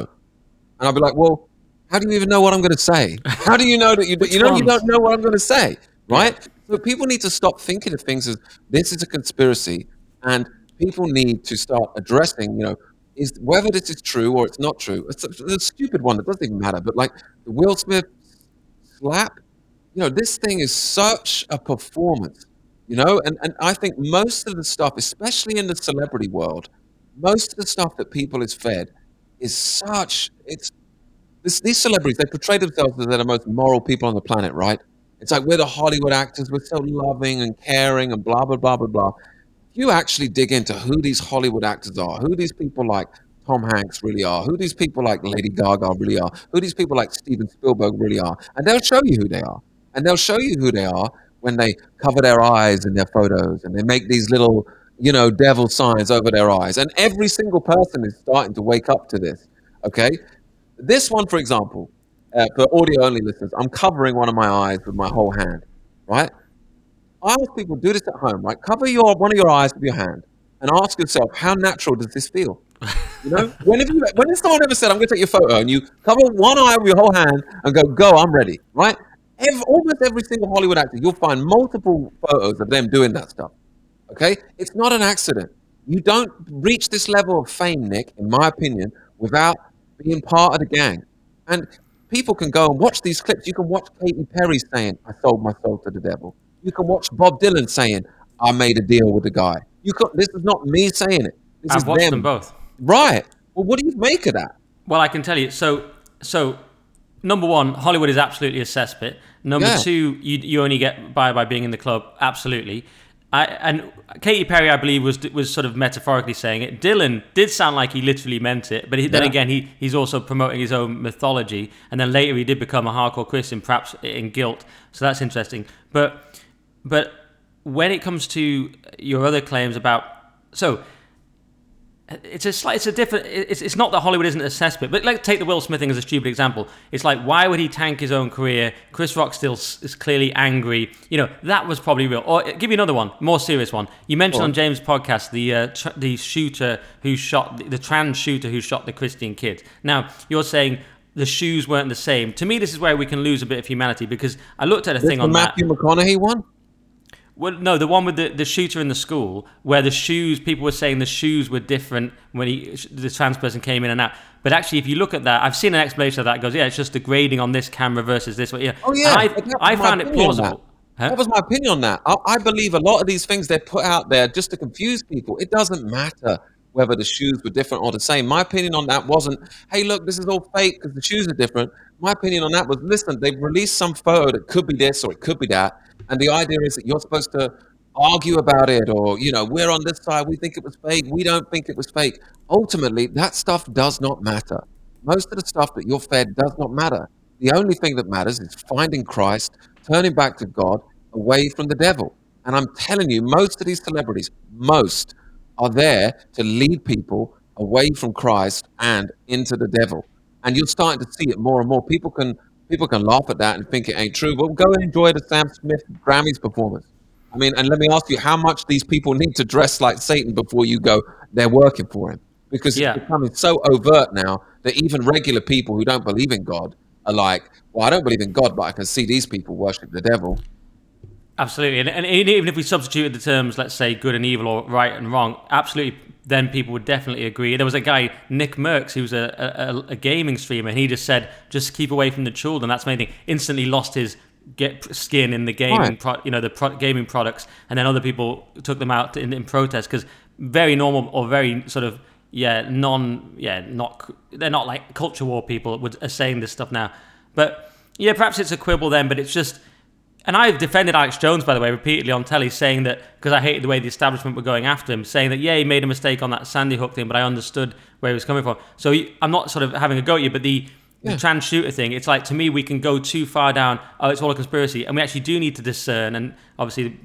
Speaker 2: and I'll be like, well, how do you even know what I'm going to say? How do you know that you you know you don't know what I'm going to say, right? So people need to stop thinking of things as this is a conspiracy, and people need to start addressing, you know, is whether this is true or it's not true. It's a, a stupid one that doesn't even matter. But like the Will Smith slap, you know, this thing is such a performance, you know, and, and I think most of the stuff, especially in the celebrity world, most of the stuff that people is fed is such it's this, these celebrities they portray themselves as they're the most moral people on the planet, right? It's like we're the Hollywood actors, we're so loving and caring and blah blah blah blah blah. You actually dig into who these Hollywood actors are, who these people like Tom Hanks really are, who these people like Lady Gaga really are, who these people like Steven Spielberg really are, and they'll show you who they are. And they'll show you who they are when they cover their eyes in their photos and they make these little, you know, devil signs over their eyes. And every single person is starting to wake up to this. Okay? This one, for example, uh, for audio only listeners, I'm covering one of my eyes with my whole hand, right? I ask people do this at home, right? Cover your one of your eyes with your hand and ask yourself, how natural does this feel? You know, when have you, when has someone ever said, "I'm going to take your photo," and you cover one eye with your whole hand and go, "Go, I'm ready," right? Every, almost every single Hollywood actor, you'll find multiple photos of them doing that stuff. Okay, it's not an accident. You don't reach this level of fame, Nick, in my opinion, without being part of the gang. And people can go and watch these clips. You can watch Katy Perry saying, "I sold my soul to the devil." You can watch Bob Dylan saying, "I made a deal with the guy." You can, This is not me saying it. This
Speaker 1: I've
Speaker 2: is
Speaker 1: watched
Speaker 2: them.
Speaker 1: them both.
Speaker 2: Right. Well, what do you make of that?
Speaker 1: Well, I can tell you. So, so number one, Hollywood is absolutely a cesspit. Number
Speaker 2: Yeah.
Speaker 1: two, you you only get by by being in the club. Absolutely. I, and Katy Perry, I believe, was was sort of metaphorically saying it. Dylan did sound like he literally meant it, but he, then
Speaker 2: Yeah.
Speaker 1: again, he he's also promoting his own mythology. And then later, he did become a hardcore Christian, perhaps in guilt. So that's interesting. But but when it comes to your other claims about so it's a slight, it's a different. It's, it's not that Hollywood isn't a cesspit, but like take the Will Smith thing as a stupid example. It's like why would he tank his own career? Chris Rock still s- is clearly angry. You know that was probably real. Or uh, give you another one, more serious one. You mentioned on James' podcast the uh, tr- the shooter who shot the, the trans shooter who shot the Christian kid. Now you're saying the shoes weren't the same. To me, this is where we can lose a bit of humanity because I looked at a thing
Speaker 2: the
Speaker 1: on that.
Speaker 2: Matthew McConaughey one?
Speaker 1: Well, no, the one with the, the shooter in the school, where the shoes, people were saying the shoes were different when he, the trans person came in and out. But actually, if you look at that, I've seen an explanation of that. It goes, yeah, it's just the grading on this camera versus this one. Yeah.
Speaker 2: Oh yeah,
Speaker 1: And
Speaker 2: but that was
Speaker 1: I, I found it plausible. Huh?
Speaker 2: That was my opinion on that. I, I believe a lot of these things they put out there just to confuse people. It doesn't matter whether the shoes were different or the same. My opinion on that wasn't, hey, look, this is all fake because the shoes are different. My opinion on that was, listen, they've released some photo that could be this or it could be that, and the idea is that you're supposed to argue about it or you know we're on this side we think it was fake we don't think it was fake ultimately that stuff does not matter most of the stuff that you're fed does not matter the only thing that matters is finding christ turning back to God away from the devil. And I'm telling you, most of these celebrities, most are there to lead people away from Christ and into the devil. And you're starting to see it more and more. People can people can laugh at that and think it ain't true, but go and enjoy the Sam Smith Grammys performance. I mean, and let me ask you, how much these people need to dress like Satan before you go, they're working for him? Because
Speaker 1: Yeah.
Speaker 2: it's becoming so overt now that even regular people who don't believe in God are like, well, I don't believe in God, but I can see these people worship the devil.
Speaker 1: Absolutely, and, and even if we substituted the terms, let's say good and evil or right and wrong, absolutely, then people would definitely agree. There was a guy, Nickmercs, who's a, a, a gaming streamer, and he just said, "Just keep away from the children." That's the main thing. Instantly lost his get skin in the gaming,
Speaker 2: Right.
Speaker 1: pro, you know, the pro, gaming products, and then other people took them out in, in protest because very normal or very sort of yeah non yeah not they're not like culture war people would are saying this stuff now, but yeah, perhaps it's a quibble then, but it's just. And I've defended Alex Jones, by the way, repeatedly on telly, saying that because I hated the way the establishment were going after him, saying that yeah, he made a mistake on that Sandy Hook thing, but I understood where he was coming from. So I'm not sort of having a go at you, but the, the trans shooter thing, it's like to me we can go too far down. Oh, it's all a conspiracy, and we actually do need to discern. And obviously,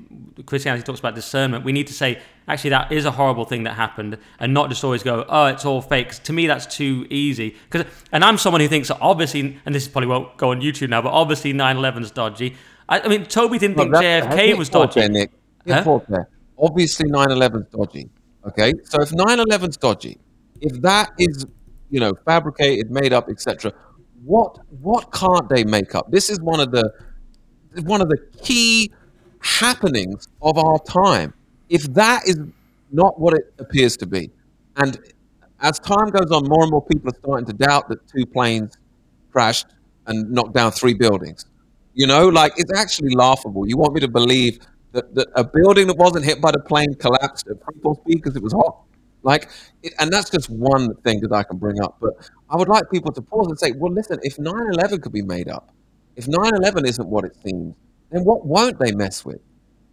Speaker 1: Christianity talks about discernment. We need to say actually that is a horrible thing that happened, and not just always go, oh, it's all fake. to me, that's too easy. Because and I'm someone who thinks obviously, and this probably won't go on YouTube now, but obviously 9/11's dodgy. I, I mean, Toby didn't think JFK was dodgy.
Speaker 2: There, Nick.
Speaker 1: Huh?
Speaker 2: Obviously, 9/11's dodgy. Okay, so if 9/11's dodgy, if that is, you know, fabricated, made up, etc., what what can't they make up? This is one of the one of the key happenings of our time. If that is not what it appears to be, and as time goes on, more and more people are starting to doubt that two planes crashed and knocked down three buildings. You know, like it's actually laughable. You want me to believe that, that a building that wasn't hit by the plane collapsed at fall speed because it was hot? Like, it, and that's just one thing that I can bring up. But I would like people to pause and say, well, listen, if 9 11 could be made up, if 9 11 isn't what it seems, then what won't they mess with?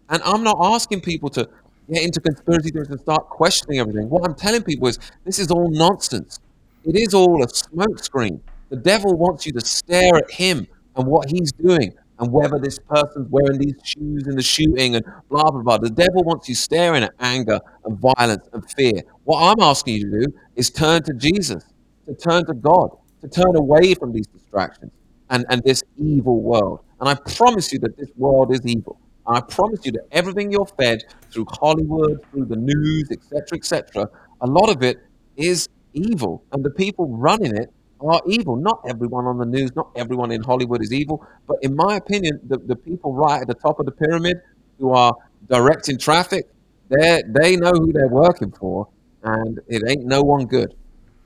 Speaker 2: And I'm not asking people to get into conspiracy theories and start questioning everything. What I'm telling people is this is all nonsense. It is all a smokescreen. The devil wants you to stare at him and what he's doing and whether this person's wearing these shoes in the shooting and blah, blah, blah. The devil wants you staring at anger and violence and fear. What I'm asking you to do is turn to Jesus, to turn to God, to turn away from these distractions and, and this evil world. And I promise you that this world is evil. And I promise you that everything you're fed through Hollywood, through the news, etc., etc., a lot of it is evil. And the people running it are evil. Not everyone on the news, not everyone in Hollywood is evil. But in my opinion, the, the people right at the top of the pyramid who are directing traffic, they they know who they're working for. And it ain't no one good.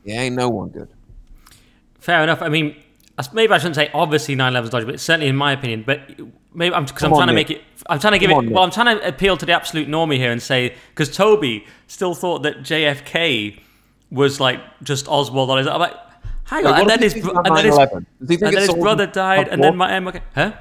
Speaker 2: It ain't no one good.
Speaker 1: Fair enough. I mean, maybe I shouldn't say obviously 9/11 is dodgy, but certainly in my opinion. But maybe I'm because I'm trying to
Speaker 2: Nick.
Speaker 1: make it. I'm trying to give
Speaker 2: Come
Speaker 1: it.
Speaker 2: on,
Speaker 1: well, I'm trying to appeal to the absolute normie here and say because Toby still thought that JFK was like just Oswald. I'm like, hang on,
Speaker 2: Wait,
Speaker 1: and then his bro- and then his,
Speaker 2: Does he think
Speaker 1: and then his brother died, and then my okay, huh?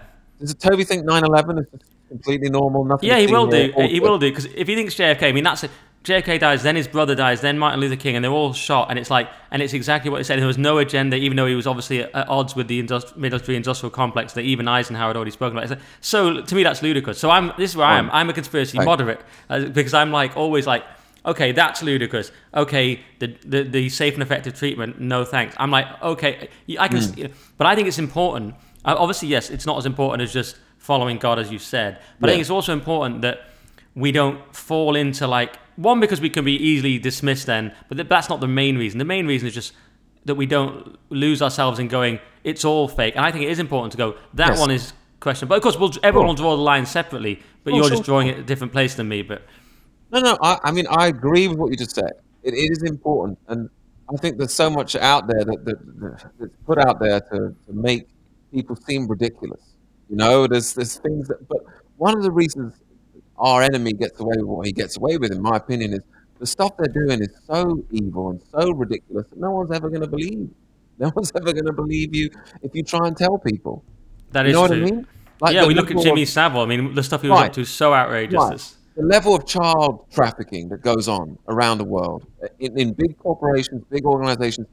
Speaker 2: Does Toby think 9/11 is completely normal? Nothing.
Speaker 1: Yeah, he will do.
Speaker 2: all
Speaker 1: He will do because if he thinks JFK, I mean that's it. JFK dies, then his brother dies, then Martin Luther King, and they're all shot, and it's like, and it's exactly what he said. There was no agenda, even though he was obviously at, at odds with the industri- military industrial complex that even Eisenhower had already spoken about. So to me, that's ludicrous. So I'm this is where I am. I'm a conspiracy
Speaker 2: Right.
Speaker 1: moderate uh, because I'm like always like. Okay, that's ludicrous. Okay, the, the the safe and effective treatment, no thanks. I'm like, okay, I can,
Speaker 2: Hmm.
Speaker 1: you know, but I think it's important. Uh, obviously, yes, it's not as important as just following God, as you said. But I think it's also important that we don't fall into like one because we can be easily dismissed then, but that's not the main reason. The main reason is just that we don't lose ourselves in going, it's all fake. And I think it is important to go, that
Speaker 2: Yes.
Speaker 1: one is questionable. But of course, we'll, everyone will draw the line separately, but
Speaker 2: Oh,
Speaker 1: you're
Speaker 2: sure,
Speaker 1: just drawing it a different place than me. But
Speaker 2: No, no. I, I mean, I agree with what you just said. It, it is important, and I think there's so much out there that, that, that that's put out there to, to make people seem ridiculous. You know, there's there's things that. But one of the reasons our enemy gets away with what he gets away with, in my opinion, is the stuff they're doing is so evil and so ridiculous that no one's ever going to believe. No one's ever going to believe you if you try and tell people.
Speaker 1: that
Speaker 2: You
Speaker 1: is
Speaker 2: know what
Speaker 1: true.
Speaker 2: I mean? Like
Speaker 1: yeah, we look at Jimmy Savile. I mean, the stuff he was up to is so outrageous.
Speaker 2: Right. The level of child trafficking that goes on around the world uh, in, in big corporations, big organizations,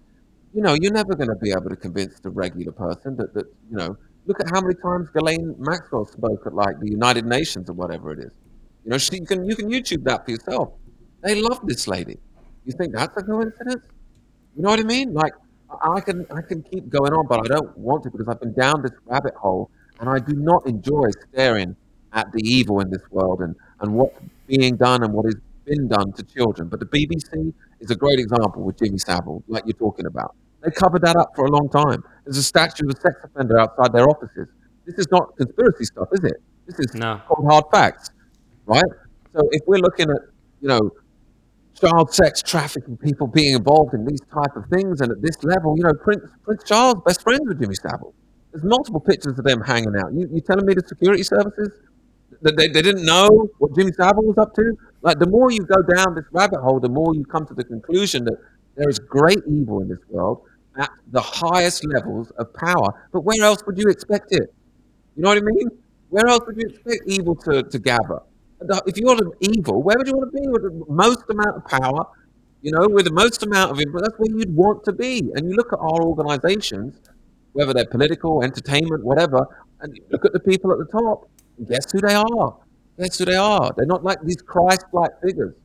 Speaker 2: you know, you're never going to be able to convince the regular person that, that, you know, Look at how many times Ghislaine Maxwell spoke at like the United Nations or whatever it is. You know, she can you can YouTube that for yourself. They love this lady. You think that's a coincidence? You know what I mean? Like I can I can keep going on, but I don't want to because I've been down this rabbit hole and I do not enjoy staring at the evil in this world and, and what's being done and what has been done to children. But the BBC is a great example with Jimmy Savile, like you're talking about. They covered that up for a long time. There's a statue of a sex offender outside their offices. This is not conspiracy stuff, is it? This is
Speaker 1: No.
Speaker 2: cold hard facts, right? So if we're looking at, you know, child sex trafficking, people being involved in these type of things, and at this level, you know, Prince Prince Charles best friends with Jimmy Savile. There's multiple pictures of them hanging out. You, you telling me the security services that they, they didn't know what Jimmy Savile was up to? Like the more you go down this rabbit hole, the more you come to the conclusion that there is great evil in this world at the highest levels of power. But where else would you expect it? You know what I mean? Where else would you expect evil to, to gather? If you're evil, where would you want to be with the most amount of power? You know, with the most amount of influence, that's where you'd want to be. And you look at our organizations, whether they're political, entertainment, whatever, and look at the people at the top, guess who they are? Guess who they are? They're not like these Christ-like figures.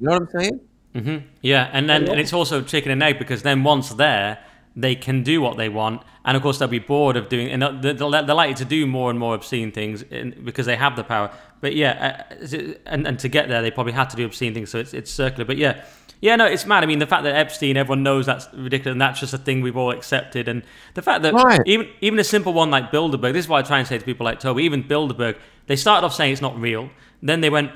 Speaker 2: You know what I'm saying?
Speaker 1: Mm-hmm. Yeah, and then and it's also chicken and egg because then once there, they can do what they want, and of course they'll be bored of doing, and they're, they're they're likely to do more and more obscene things in, because they have the power. But yeah, uh, and and to get there, they probably had to do obscene things, so it's it's circular. But yeah. Yeah, no, it's mad. I mean, the fact that Epstein, everyone knows that's ridiculous, and that's just a thing we've all accepted, and the fact that
Speaker 2: Right.
Speaker 1: even even a simple one like Bilderberg, this is what I try and say to people like Toby, even Bilderberg, they started off saying it's not real, then they went,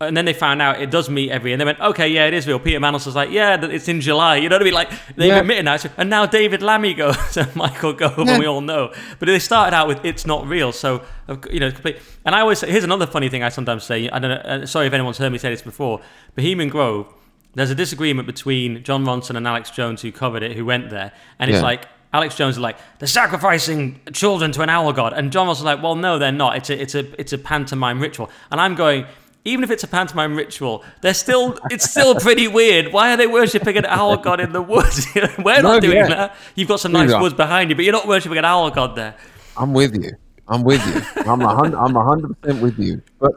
Speaker 1: and then they found out it does meet every, and they went, okay, yeah, it is real. Peter Mandelson was like, yeah, it's in July. You know what I mean? Like they've
Speaker 2: Yeah.
Speaker 1: admitted now, and now David Lammy goes and Michael Gove,
Speaker 2: Yeah.
Speaker 1: and we all know. But they started out with it's not real, so you know, complete. And I always say, here's another funny thing I sometimes say. I don't know. Uh, sorry if anyone's heard me say this before. Bohemian Grove. There's a disagreement between Jon Ronson and Alex Jones, who covered it, who went there, and it's
Speaker 2: Yeah.
Speaker 1: like. Alex Jones is like they're sacrificing children to an owl god, and John Ross is like, well, no, they're not. It's a it's a it's a pantomime ritual, and I'm going. Even if it's a pantomime ritual, they're still it's still pretty weird. Why are they worshiping an owl god in the woods? We're
Speaker 2: No,
Speaker 1: not doing
Speaker 2: yeah.
Speaker 1: that. You've got some nice woods behind you, but you're not worshiping an owl god there.
Speaker 2: I'm with you. I'm with you. I'm a hundred. I'm a hundred percent with you. But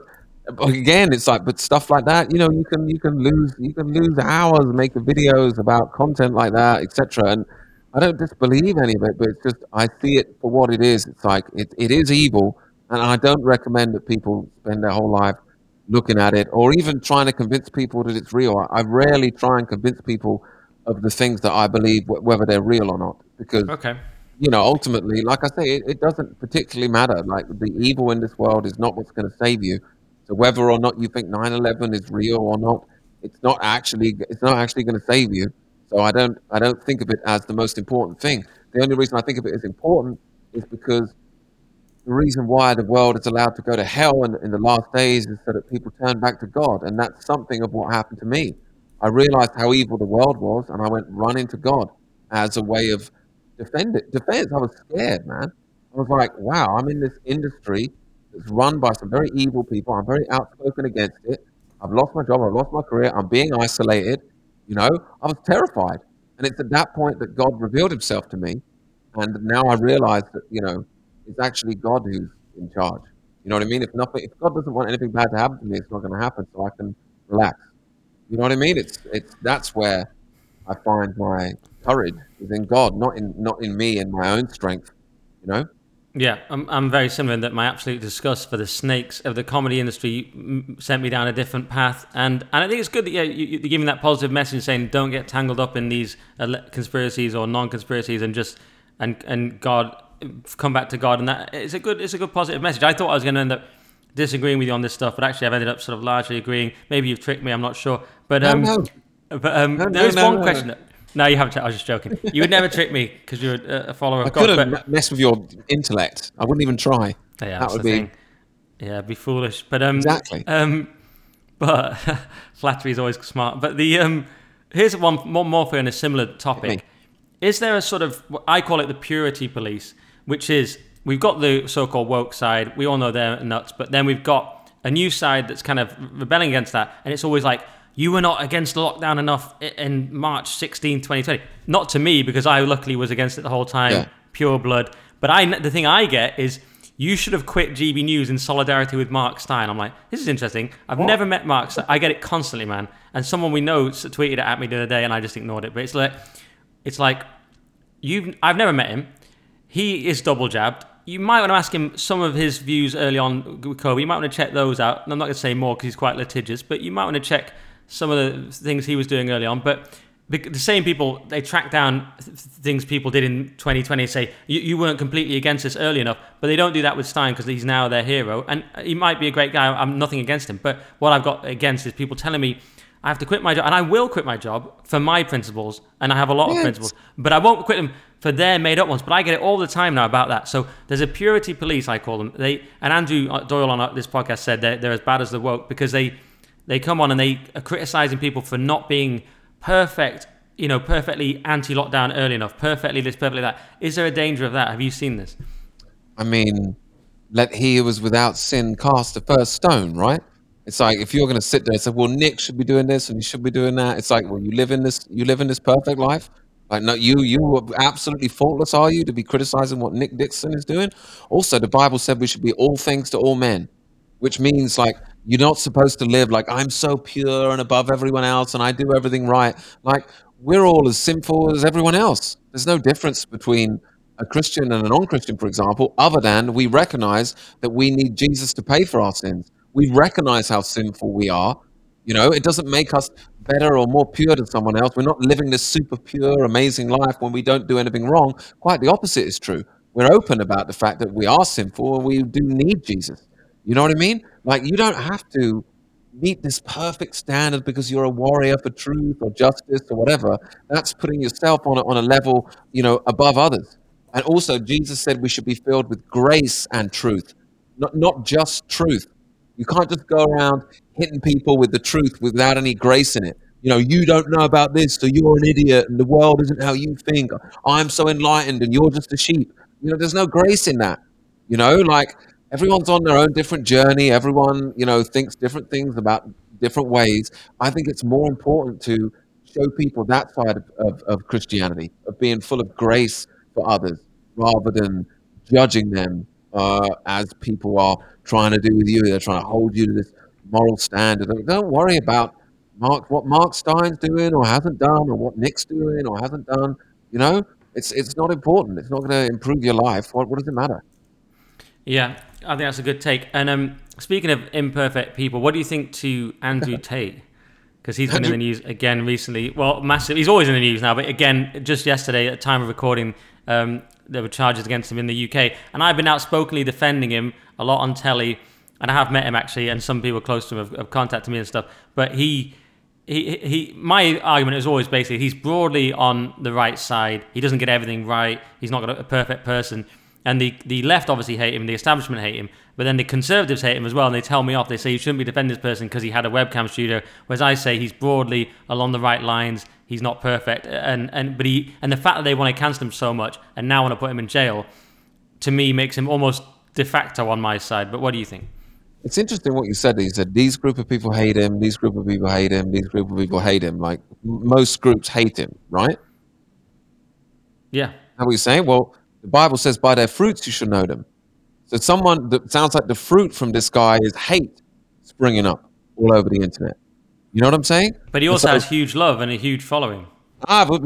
Speaker 2: again, it's like, but stuff like that, you know, you can you can lose you can lose hours making videos about content like that, etc. And I don't disbelieve any of it, but it's just I see it for what it is. It's like it, it is evil, and I don't recommend that people spend their whole life looking at it or even trying to convince people that it's real. I, I rarely try and convince people of the things that I believe, wh- whether they're real or not, because
Speaker 1: Okay.
Speaker 2: you know, ultimately, like I say, it, it doesn't particularly matter. Like the evil in this world is not what's going to save you. So whether or not you think 9/11 is real or not, it's not actually it's not actually going to save you. So I don't I don't think of it as the most important thing. The only reason I think of it as important is because the reason why the world is allowed to go to hell in, in the last days is so that people turn back to God, and that's something of what happened to me. I realized how evil the world was, and I went running to God as a way of defend it. Defense. I was scared, man. I was like, wow, I'm in this industry that's run by some very evil people. I'm very outspoken against it. I've lost my job. I've lost my career. I'm being isolated. You know, I was terrified. And it's at that point that God revealed himself to me. And now I realize that, you know, it's actually God who's in charge. You know what I mean? If nothing, if God doesn't want anything bad to happen to me, it's not going to happen. So I can relax. You know what I mean? It's, it's, that's where I find my courage is in God, not in, not in me and my own strength. You know?
Speaker 1: Yeah, I'm, I'm very similar in that my absolute disgust for the snakes of the comedy industry sent me down a different path, and and I think it's good that yeah, you, you're giving that positive message saying don't get tangled up in these uh, conspiracies or non-conspiracies and just and and God come back to God, and that it's a good it's a good positive message. I thought I was going to end up disagreeing with you on this stuff, but actually I've ended up sort of largely agreeing. Maybe you've tricked me, I'm not sure, but um,
Speaker 2: no.
Speaker 1: but um,
Speaker 2: No, no,
Speaker 1: there's
Speaker 2: no,
Speaker 1: one
Speaker 2: no.
Speaker 1: question. No, you haven't. I was just joking. You would never trick me because you're a a follower of
Speaker 2: I
Speaker 1: God.
Speaker 2: could have
Speaker 1: but-
Speaker 2: messed with your intellect. I wouldn't even try.
Speaker 1: Yeah,
Speaker 2: that would be
Speaker 1: thing. Yeah, be foolish. But um,
Speaker 2: Exactly.
Speaker 1: Um, but flattery is always smart. But the um, here's one one more for you on a similar topic. Is there a sort of I call it the purity police, which is we've got the so-called woke side. We all know they're nuts, but then we've got a new side that's kind of rebelling against that, and it's always like. You were not against lockdown enough in March 16, 2020. Not to me, because I luckily was against it the whole time
Speaker 2: Yeah.
Speaker 1: pure blood. But I, the thing I get is you should have quit GB News in solidarity with Mark Steyn. I'm like, this is interesting. I've never met Mark. Steyn. I get it constantly, man. And someone we know tweeted it at me the other day, and I just ignored it. But it's like, it's like, you. I've never met him. He is double jabbed. You might want to ask him some of his views early on with COVID. You might want to check those out. I'm not going to say more because he's quite litigious, but you might want to check some of the things he was doing early on. But the same people they track down things people did in 2020 and say you, you weren't completely against this early enough but they don't do that with Steyn because he's now their hero and he might be a great guy i'm nothing against him but what i've got against is people telling me i have to quit my job and i will quit my job for my principles and i have a lot yes. of principles but i won't quit them for their made up ones but i get it all the time now about that so there's a purity police i call them they and andrew uh, doyle on uh, this podcast said they're, they're as bad as the woke because they they come on and they are criticizing people for not being perfect, you know, perfectly anti-lockdown early enough, perfectly this, perfectly that. Is there a danger of that? Have you seen this?
Speaker 2: I mean, let he who was without sin cast the first stone, right? It's like if you're going to sit there and say, "Well, Nick should be doing this and he should be doing that," it's like, well, you live in this, you live in this perfect life. Like, no, you you are absolutely faultless, are you, to be criticizing what Nick Dixon is doing? Also, the Bible said we should be all things to all men, which means like you're not supposed to live like I'm so pure and above everyone else and I do everything right. Like we're all as sinful as everyone else. There's no difference between a Christian and a non Christian, for example, other than we recognize that we need Jesus to pay for our sins. We recognize how sinful we are. You know, it doesn't make us better or more pure than someone else. We're not living this super pure, amazing life when we don't do anything wrong. Quite the opposite is true. We're open about the fact that we are sinful and we do need Jesus. You know what I mean? Like you don't have to meet this perfect standard because you're a warrior for truth or justice or whatever. That's putting yourself on a, on a level, you know, above others. And also, Jesus said we should be filled with grace and truth, not not just truth. You can't just go around hitting people with the truth without any grace in it. You know, you don't know about this, so you're an idiot, and the world isn't how you think. I'm so enlightened, and you're just a sheep. You know, there's no grace in that. You know, like everyone's on their own different journey. Everyone, you know, thinks different things about different ways. I think it's more important to show people that side of, of, of Christianity, of being full of grace for others, rather than judging them uh, as people are trying to do with you. They're trying to hold you to this moral standard. Don't worry about Mark, what Mark Steyn's doing or hasn't done, or what Nick's doing or hasn't done. You know, it's it's not important. It's not going to improve your life. What, what does it matter?
Speaker 1: Yeah, I think that's a good take. And um, speaking of imperfect people, what do you think to Andrew Tate? Because he's been in the news again recently. Well, massive. He's always in the news now, but again, just yesterday at time of recording, um, there were charges against him in the UK, and I've been outspokenly defending him a lot on telly, and I have met him actually, and some people close to him have, have contacted me and stuff. But he he, he, my argument is always basically he's broadly on the right side. He doesn't get everything right. He's not a perfect person, and the, the left obviously hate him, the establishment hate him, but then the conservatives hate him as well, and they tell me off. They say you shouldn't be defending this person because he had a webcam studio, whereas I say he's broadly along the right lines. He's not perfect, and and but he and the fact that they want to cancel him so much and now want to put him in jail, to me makes him almost de facto on my side. But what do you think?
Speaker 2: It's interesting what you said. You said these group of people hate him, these group of people hate him, these group of people hate him. Like most groups hate him, right?
Speaker 1: Yeah.
Speaker 2: How are you saying? Well, the Bible says, by their fruits you shall know them. So someone that sounds like the fruit from this guy is hate springing up all over the internet. You know what I'm saying?
Speaker 1: But he also so, has huge love and a huge following.
Speaker 2: Ah, but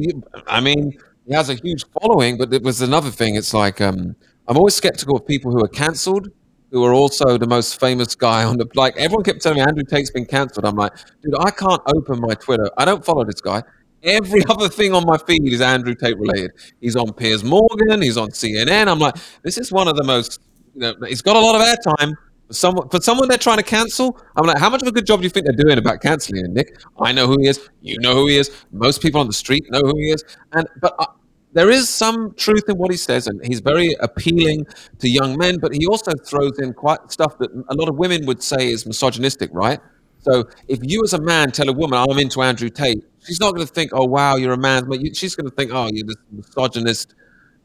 Speaker 2: I mean, he has a huge following, but it was another thing. It's like um, I'm always skeptical of people who are cancelled, who are also the most famous guy on the like. Everyone kept telling me Andrew Tate's been cancelled. I'm like, dude, I can't open my Twitter. I don't follow this guy. Every other thing on my feed is Andrew Tate related. He's on Piers Morgan. He's on CNN. I'm like, this is one of the most. You know, he's got a lot of airtime. For someone, for someone they're trying to cancel, I'm like, how much of a good job do you think they're doing about canceling him, Nick? I know who he is. You know who he is. Most people on the street know who he is. And but uh, there is some truth in what he says, and he's very appealing to young men. But he also throws in quite stuff that a lot of women would say is misogynistic, right? So if you as a man tell a woman, I'm into Andrew Tate, she's not going to think, oh, wow, you're a man. But she's going to think, oh, you're this misogynist.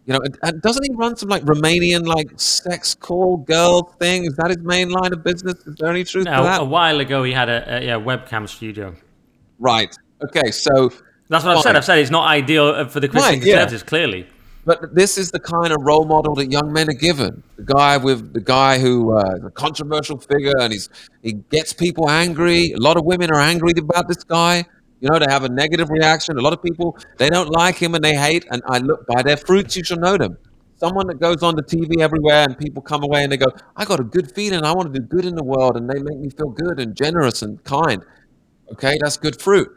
Speaker 2: You know, and, and, doesn't he run some like Romanian like sex call girl thing? Is that his main line of business? Is there any truth no, to that?
Speaker 1: A while ago, he had a, a yeah, webcam studio.
Speaker 2: Right. Okay. So
Speaker 1: that's what I've said. I've said it's not ideal uh, for the Christian right, conservatives, yeah. clearly.
Speaker 2: But this is the kind of role model that young men are given. The guy with the guy who uh, is a controversial figure, and he's he gets people angry. A lot of women are angry about this guy. You know, they have a negative reaction. A lot of people they don't like him and they hate. And I look by their fruits, you shall know them. Someone that goes on the TV everywhere, and people come away and they go, "I got a good feeling. I want to do good in the world," and they make me feel good and generous and kind. Okay, that's good fruit.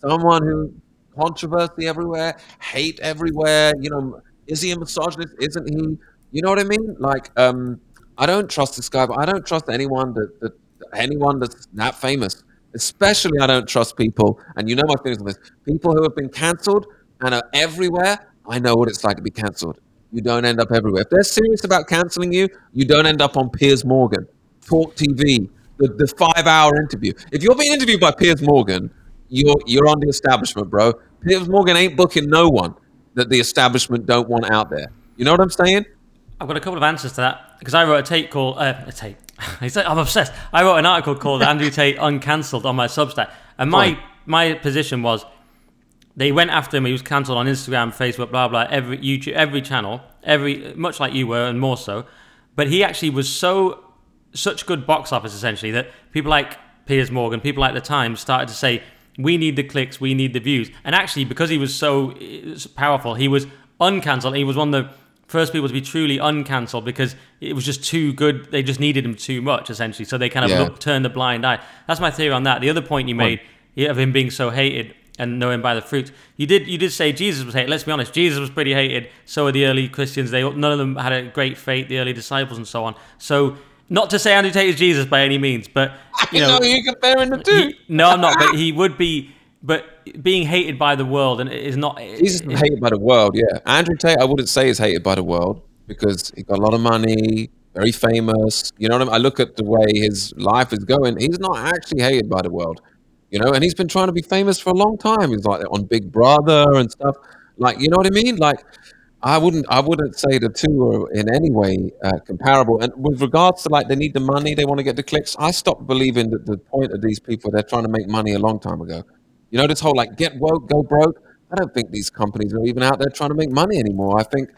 Speaker 2: Someone who controversy everywhere, hate everywhere. You know, is he a misogynist? Isn't he? You know what I mean? Like, um, I don't trust this guy, but I don't trust anyone that, that anyone that's that famous. Especially, I don't trust people, and you know my feelings on this. People who have been cancelled and are everywhere. I know what it's like to be cancelled. You don't end up everywhere. If they're serious about cancelling you, you don't end up on Piers Morgan, Talk TV, the, the five hour interview. If you're being interviewed by Piers Morgan, you're you're on the establishment, bro. Piers Morgan ain't booking no one that the establishment don't want out there. You know what I'm saying?
Speaker 1: I've got a couple of answers to that because I wrote a tape called uh, a tape. I'm obsessed. I wrote an article called Andrew Tate Uncancelled on my Substack, and my Fine. my position was they went after him. He was cancelled on Instagram, Facebook, blah blah, every YouTube, every channel, every much like you were, and more so. But he actually was so such good box office essentially that people like Piers Morgan, people like the Times started to say we need the clicks, we need the views. And actually, because he was so eh, powerful, he was uncancelled. He was one of the first people to be truly uncancelled because it was just too good. They just needed him too much, essentially. So they kind of yeah. looked, turned a blind eye. That's my theory on that. The other point you made of him being so hated and knowing by the fruit, you did you did say Jesus was hated. Let's be honest, Jesus was pretty hated. So were the early Christians. They none of them had a great faith. The early disciples and so on. So not to say Andrew Tate is Jesus by any means, but you know,
Speaker 2: know you're comparing the two.
Speaker 1: He, no, I'm not. But he would be. But being hated by the world and is not.
Speaker 2: Jesus is hated by the world. Yeah, Andrew Tate, I wouldn't say is hated by the world because he got a lot of money, very famous. You know what I mean? I look at the way his life is going. He's not actually hated by the world. You know, and he's been trying to be famous for a long time. He's like on Big Brother and stuff. Like, you know what I mean? Like, I wouldn't. I wouldn't say the two are in any way uh, comparable. And with regards to like they need the money, they want to get the clicks. I stopped believing that the point of these people they're trying to make money a long time ago. You know this whole like get woke, go broke. I don't think these companies are even out there trying to make money anymore. I think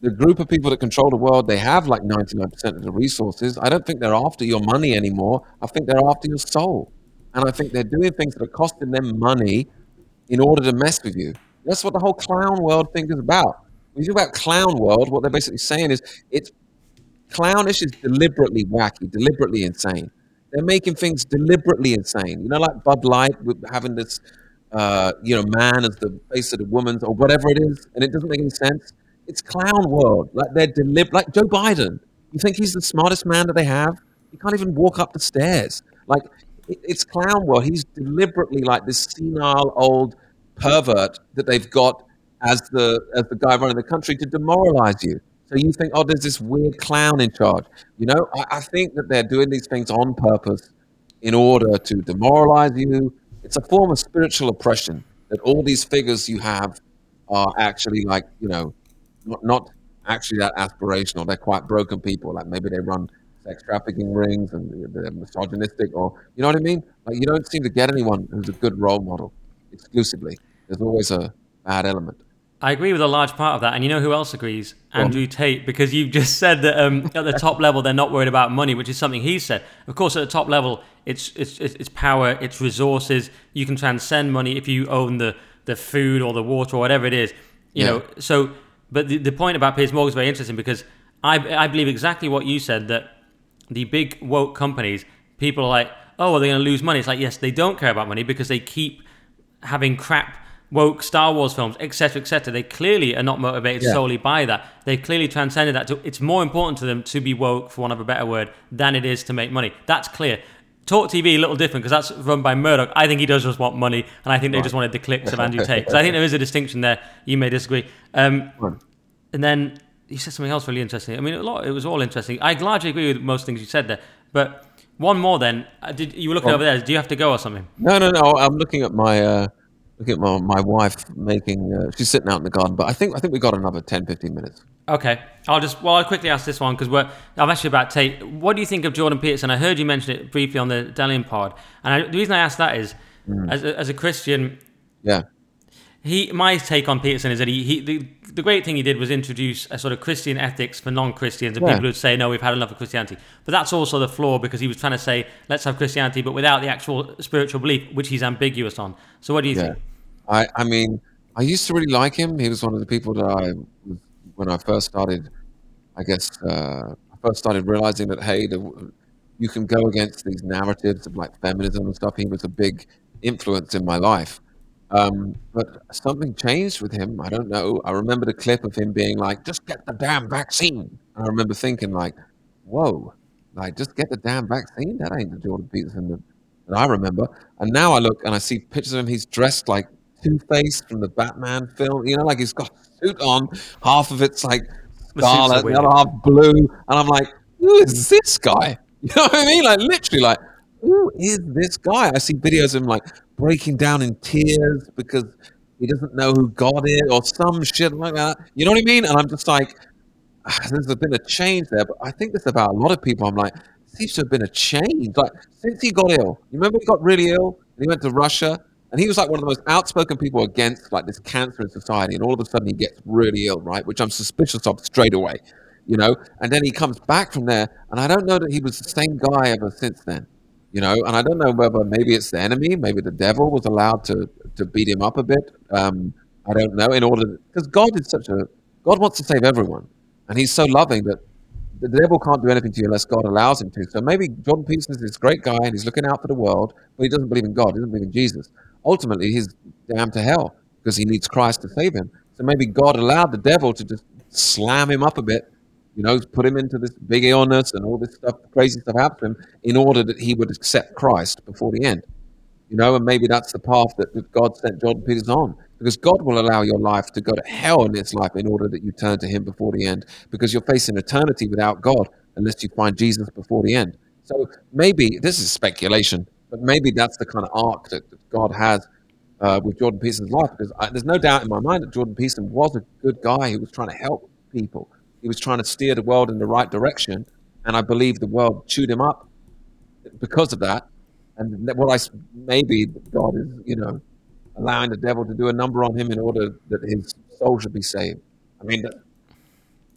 Speaker 2: the group of people that control the world they have like 99% of the resources. I don't think they're after your money anymore. I think they're after your soul, and I think they're doing things that are costing them money in order to mess with you. That's what the whole clown world thing is about when you about clown world, what they're basically saying is it's clownish is deliberately wacky, deliberately insane. They're making things deliberately insane. You know, like Bud Light with having this, uh, you know, man as the face of the woman or whatever it is, and it doesn't make any sense. It's clown world. Like they're deliberate. Like Joe Biden. You think he's the smartest man that they have? He can't even walk up the stairs. Like it, it's clown world. He's deliberately like this senile old pervert that they've got as the as the guy running the country to demoralize you. So you think, oh, there's this weird clown in charge. You know, I, I think that they're doing these things on purpose in order to demoralize you. It's a form of spiritual oppression that all these figures you have are actually like, you know, not, not actually that aspirational. They're quite broken people. Like maybe they run sex trafficking rings and they're misogynistic or, you know what I mean? Like you don't seem to get anyone who's a good role model exclusively. There's always a bad element.
Speaker 1: I agree with a large part of that. And you know who else agrees? Andrew Tate, because you've just said that um, at the top level they're not worried about money, which is something he said. Of course, at the top level, it's it's it's power, it's resources. You can transcend money if you own the the food or the water or whatever it is. You yeah. know. So, but the, the point about Piers Morgan is very interesting because I I believe exactly what you said that the big woke companies, people are like, oh, are they're going to lose money. It's like yes, they don't care about money because they keep having crap woke Star Wars films, etc., etc. They clearly are not motivated yeah. solely by that. They clearly transcended that. To, it's more important to them to be woke, for want of a better word, than it is to make money. That's clear. Talk TV a little different because that's run by Murdoch. I think he does just want money, and I think they right. just wanted the clicks of Andrew Tate. Because I think there is a distinction there. You may disagree. Um, and then you said something else really interesting. I mean, a lot. It was all interesting. I largely agree with most things you said there. But one more. Then uh, did you were looking well, over there? Do you have to go or something?
Speaker 2: No, no, no. I'm looking at my. Uh Look at my, my wife making. Uh, she's sitting out in the garden, but I think I think we got another 10, 15 minutes.
Speaker 1: Okay, I'll just well I'll quickly ask this one because we're I'm actually about to take. What do you think of Jordan Peterson? I heard you mention it briefly on the Delian pod, and I, the reason I asked that is, mm. as a, as a Christian,
Speaker 2: yeah,
Speaker 1: he my take on Peterson is that he, he the, the great thing he did was introduce a sort of Christian ethics for non-Christians and
Speaker 2: Yeah.
Speaker 1: people would say no we've had enough of Christianity but that's also the flaw because he was trying to say let's have Christianity but without the actual spiritual belief which he's ambiguous on so what do you
Speaker 2: Yeah.
Speaker 1: think
Speaker 2: I, I mean, I used to really like him. He was one of the people that I, when I first started, I guess, uh, I first started realizing that, hey, the, you can go against these narratives of like feminism and stuff. He was a big influence in my life. Um, but something changed with him. I don't know. I remember the clip of him being like, just get the damn vaccine. I remember thinking, like, whoa, like, just get the damn vaccine? That ain't the Jordan Peterson that, that I remember. And now I look and I see pictures of him. He's dressed like Two Face from the Batman film. You know, like he's got a suit on. Half of it's like
Speaker 1: The
Speaker 2: scarlet, the
Speaker 1: weird.
Speaker 2: other half blue. And I'm like, who is this guy? You know what I mean? Like literally, like who is this guy? I see videos of him like breaking down in tears because he doesn't know who God is or some shit like that. You know what I mean? And I'm just like, ah, there's been a change there. But I think this about a lot of people. I'm like, seems to have been a change. Like since he got ill, you remember he got really ill and he went to Russia and he was like one of the most outspoken people against like this cancer in society. And all of a sudden he gets really ill, right? Which I'm suspicious of straight away, you know. And then he comes back from there, and I don't know that he was the same guy ever since then, you know. And I don't know whether maybe it's the enemy, maybe the devil was allowed to to beat him up a bit. Um, I don't know. In order, because God is such a God wants to save everyone, and He's so loving that the devil can't do anything to you unless God allows him to. So maybe Jordan Peterson is this great guy and he's looking out for the world, but he doesn't believe in God. He doesn't believe in Jesus. Ultimately, he's damned to hell because he needs Christ to save him. So maybe God allowed the devil to just slam him up a bit, you know, put him into this big illness and all this stuff, crazy stuff happened in order that he would accept Christ before the end. You know, and maybe that's the path that, God sent Jordan Peterson. Because God will allow your life to go to hell in this life in order that you turn to Him before the end. Because you're facing eternity without God unless you find Jesus before the end. So maybe this is speculation, but maybe that's the kind of arc that, that God has uh, with Jordan Peterson's life. Because I, there's no doubt in my mind that Jordan Peterson was a good guy who was trying to help people. He was trying to steer the world in the right direction, and I believe the world chewed him up because of that. And that I maybe God is, you know, allowing the devil to do a number on him in order that his soul should be saved. I mean,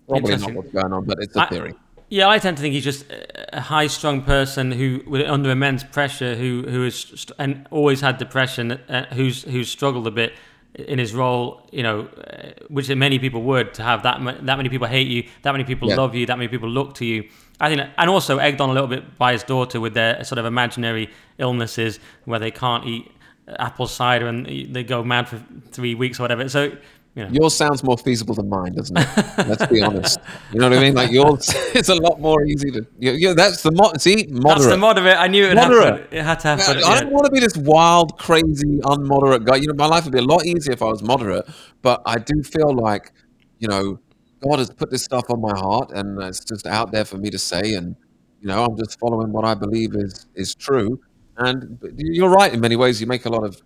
Speaker 2: probably not what's going on, but it's a
Speaker 1: I-
Speaker 2: theory.
Speaker 1: Yeah, I tend to think he's just a high-strung person who, under immense pressure, who who is st- and always had depression, uh, who's who's struggled a bit in his role. You know, uh, which many people would to have that ma- that many people hate you, that many people
Speaker 2: Yeah.
Speaker 1: love you, that many people look to you. I think, and also egged on a little bit by his daughter with their sort of imaginary illnesses where they can't eat apple cider and they go mad for three weeks or whatever. So. You know,
Speaker 2: Yours sounds more feasible than mine, doesn't it? Let's be honest. You know what I mean? Like yours is a lot more easy to. You, you, that's the mo- see moderate.
Speaker 1: that's the moderate. I knew it would
Speaker 2: Moderate.
Speaker 1: happen. It had to
Speaker 2: Yeah,
Speaker 1: happen.
Speaker 2: I don't want to be this wild, crazy, unmoderate guy. You know, my life would be a lot easier if I was moderate. But I do feel like, you know, God has put this stuff on my heart, and it's just out there for me to say. And you know, I'm just following what I believe is is true. And you're right in many ways. You make a lot of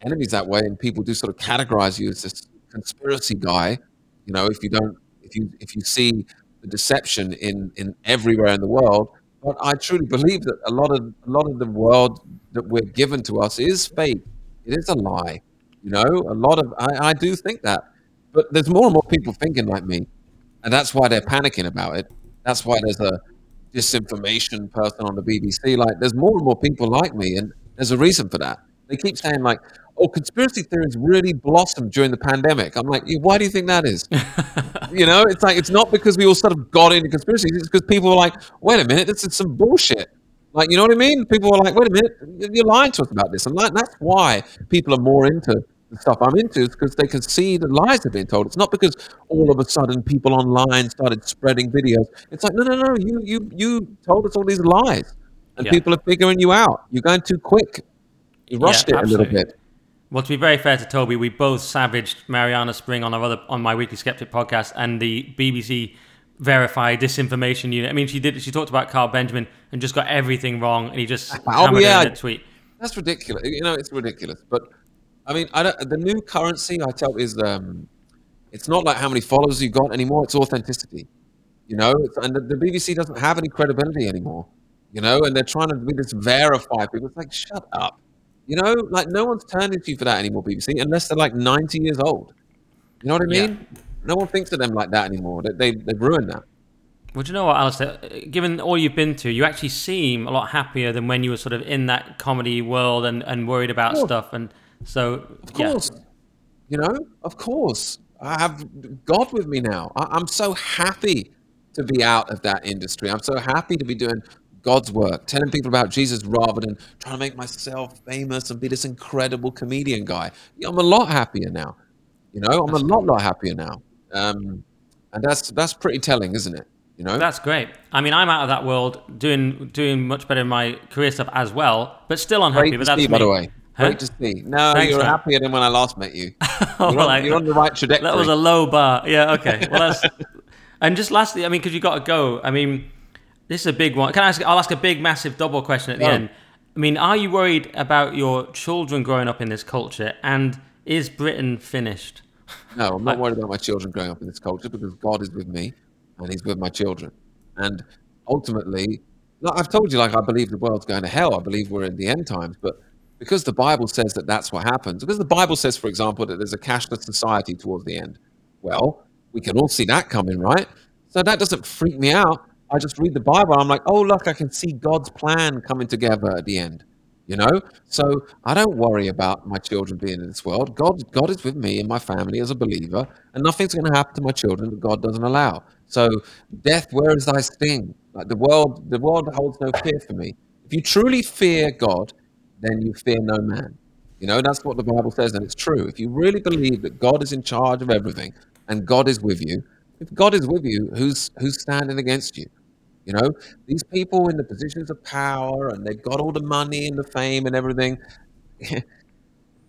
Speaker 2: enemies that way, and people do sort of categorize you as this conspiracy guy. You know, if you don't, if you if you see the deception in in everywhere in the world. But I truly believe that a lot of a lot of the world that we're given to us is fake. It is a lie. You know, a lot of I, I do think that. But there's more and more people thinking like me, and that's why they're panicking about it. That's why there's a disinformation person on the BBC. Like, there's more and more people like me, and there's a reason for that. They keep saying like, "Oh, conspiracy theories really blossomed during the pandemic." I'm like, why do you think that is? you know, it's like it's not because we all sort of got into conspiracies. It's because people were like, "Wait a minute, this is some bullshit." Like, you know what I mean? People were like, "Wait a minute, you're lying to us about this," and like, that's why people are more into the stuff I'm into is because they can see the lies are being told. It's not because all of a sudden people online started spreading videos. It's like, no, no, no, you you you told us all these lies, and
Speaker 1: Yeah.
Speaker 2: people are figuring you out. You're going too quick. You rushed
Speaker 1: Yeah,
Speaker 2: it a little bit.
Speaker 1: Well, to be very fair to Toby, we both savaged Marianna Spring on our other on my Weekly Sceptic podcast and the BBC verify disinformation unit. I mean, she did. She talked about Carl Benjamin and just got everything wrong, and he just
Speaker 2: Oh, yeah.
Speaker 1: in a tweet.
Speaker 2: That's ridiculous. You know, it's ridiculous. But I mean, I don't, the new currency I tell is um, it's not like how many followers you got anymore. It's authenticity. You know, it's, and the, the BBC doesn't have any credibility anymore. You know, and they're trying to be this verify people. It's like, shut up. You know, like no one's turning to you for that anymore, BBC, unless they're like 90 years old. You know what I
Speaker 1: Yeah.
Speaker 2: mean? No one thinks of them like that anymore. They, they, they've ruined that.
Speaker 1: Well, do you know what, Alistair? Given all you've been to, you actually seem a lot happier than when you were sort of in that comedy world and, and worried about stuff. And so,
Speaker 2: Of course. You know, of course. I have God with me now. I, I'm so happy to be out of that industry. I'm so happy to be doing God's work, telling people about Jesus rather than trying to make myself famous and be this incredible comedian guy. I'm a lot happier now. You know, I'm a lot, lot happier now. Um, and that's that's pretty telling, isn't it? You know,
Speaker 1: That's great. I mean, I'm out of that world, doing doing much better in my career stuff as well, but still unhappy.
Speaker 2: great
Speaker 1: but
Speaker 2: to
Speaker 1: that's
Speaker 2: see, by the way.
Speaker 1: Huh?
Speaker 2: Great to see. No,
Speaker 1: Thanks,
Speaker 2: you're
Speaker 1: man.
Speaker 2: happier than when I last met you.
Speaker 1: Oh,
Speaker 2: You're on,
Speaker 1: like-
Speaker 2: you're on the right trajectory.
Speaker 1: that was a low bar. Yeah. Okay. Well, that's. and just lastly, I mean, because you got to go. I mean, this is a big one. Can I ask? I'll ask a big, massive double question at the end. I mean, are you worried about your children growing up in this culture? And is Britain finished?
Speaker 2: No, I'm not worried about my children growing up in this culture because God is with me and He's with my children. And ultimately, like I've told you, like I believe the world's going to hell. I believe we're in the end times. But because the Bible says that that's what happens, because the Bible says, for example, that there's a cashless society towards the end, well, we can all see that coming, right? So that doesn't freak me out. I just read the Bible. I'm like, oh, look, I can see God's plan coming together at the end. You know, so I don't worry about my children being in this world. God, God is with me and my family as a believer, and nothing's going to happen to my children that God doesn't allow. So, death, where is thy sting? Like the world, the world holds no fear for me. If you truly fear God, then you fear no man. You know, that's what the Bible says, and it's true. If you really believe that God is in charge of everything and God is with you, if God is with you, who's who's standing against you? You know, these people in the positions of power and they've got all the money and the fame and everything.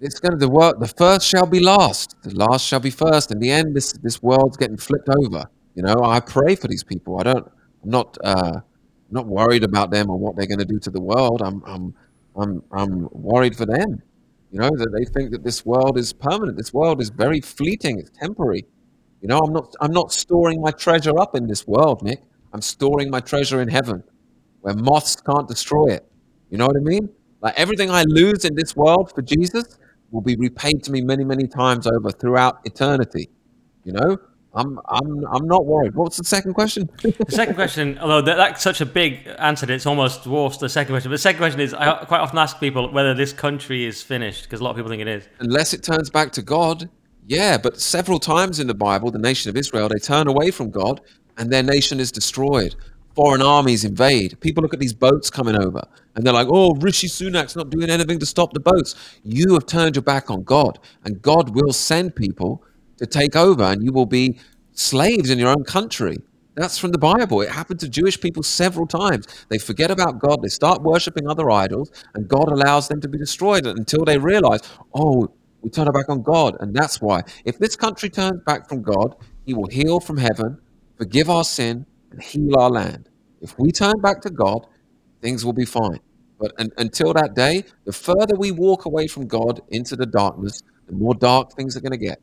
Speaker 2: it's going to the. The first shall be last. The last shall be first. In the end, this this world's getting flipped over. You know, I pray for these people. I don't. I'm not. Uh, not worried about them or what they're going to do to the world. I'm. I'm. I'm. I'm worried for them. You know that they think that this world is permanent. This world is very fleeting. It's temporary. You know, I'm not. I'm not storing my treasure up in this world, Nick. I'm storing my treasure in heaven, where moths can't destroy it. You know what I mean? Like everything I lose in this world for Jesus will be repaid to me many, many times over throughout eternity. You know, I'm, I'm, I'm not worried. What's the second question?
Speaker 1: The second question, although that, that's such a big answer, it's almost dwarfs the second question. But the second question is, I quite often ask people whether this country is finished because a lot of people think it is.
Speaker 2: Unless it turns back to God, yeah. But several times in the Bible, the nation of Israel they turn away from God, and their nation is destroyed. Foreign armies invade. People look at these boats coming over, and they're like, "Oh, Rishi Sunak's not doing anything to stop the boats." You have turned your back on God, and God will send people to take over, and you will be slaves in your own country. That's from the Bible. It happened to Jewish people several times. They forget about God, they start worshiping other idols, and God allows them to be destroyed until they realize, oh, we turn our back on God. And that's why. If this country turns back from God, He will heal from heaven, forgive our sin, and heal our land. If we turn back to God, things will be fine. But un- until that day, the further we walk away from God into the darkness, the more dark things are going to get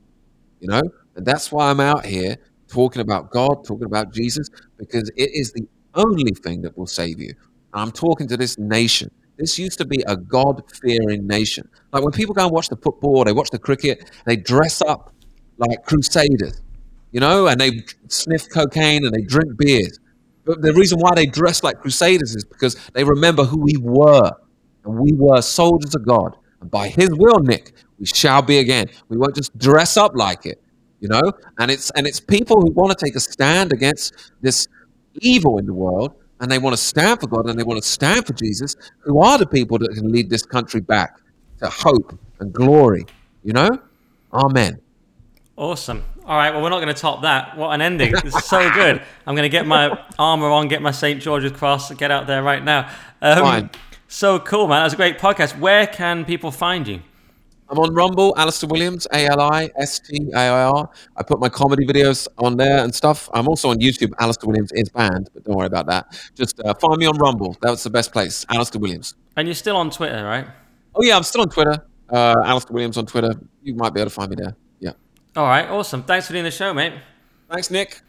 Speaker 2: you know? And that's why i'm out here talking about god talking about jesus because it is the only thing that will save you. And i'm talking to this nation. This used to be a god-fearing nation. Like when people go and watch the football they watch the cricket they dress up like crusaders you know and they sniff cocaine and they drink beers. But the reason why they dress like crusaders is because they remember who we were. And we were soldiers of god. And by his will nick we shall be again. We won't just dress up like it you know? And it's and it's people who want to take a stand against this evil in the world and they want to stand for god and they want to stand for jesus who are the people that can lead this country back to hope and glory you know? Amen.
Speaker 1: Awesome. All right, well, we're not going to top that. What an ending. It's so good. I'm going to get my armor on, get my St. George's cross, get out there right now. Um,
Speaker 2: Fine.
Speaker 1: So cool, man. That was a great podcast. Where can people find you?
Speaker 2: I'm on Rumble, Alistair Williams, A L I S T A I R. I put my comedy videos on there and stuff. I'm also on YouTube, Alistair Williams is banned, but don't worry about that. Just uh, find me on Rumble. That's the best place, Alistair Williams.
Speaker 1: And you're still on Twitter, right?
Speaker 2: Oh, yeah, I'm still on Twitter. Uh, Alistair Williams on Twitter. You might be able to find me there.
Speaker 1: All right, awesome. Thanks for doing the show, mate.
Speaker 2: Thanks, Nick.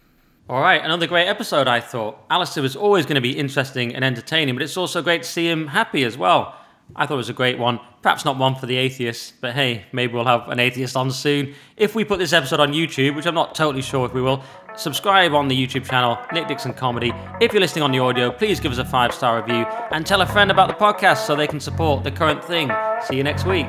Speaker 1: All right, another great episode, I thought. Alistair was always going to be interesting and entertaining, but it's also great to see him happy as well. I thought it was a great one. Perhaps not one for the atheists, but hey, maybe we'll have an atheist on soon. If we put this episode on YouTube, which I'm not totally sure if we will, subscribe on the YouTube channel, Nick Dixon Comedy. If you're listening on the audio, please give us a five star review and tell a friend about the podcast so they can support the current thing. See you next week.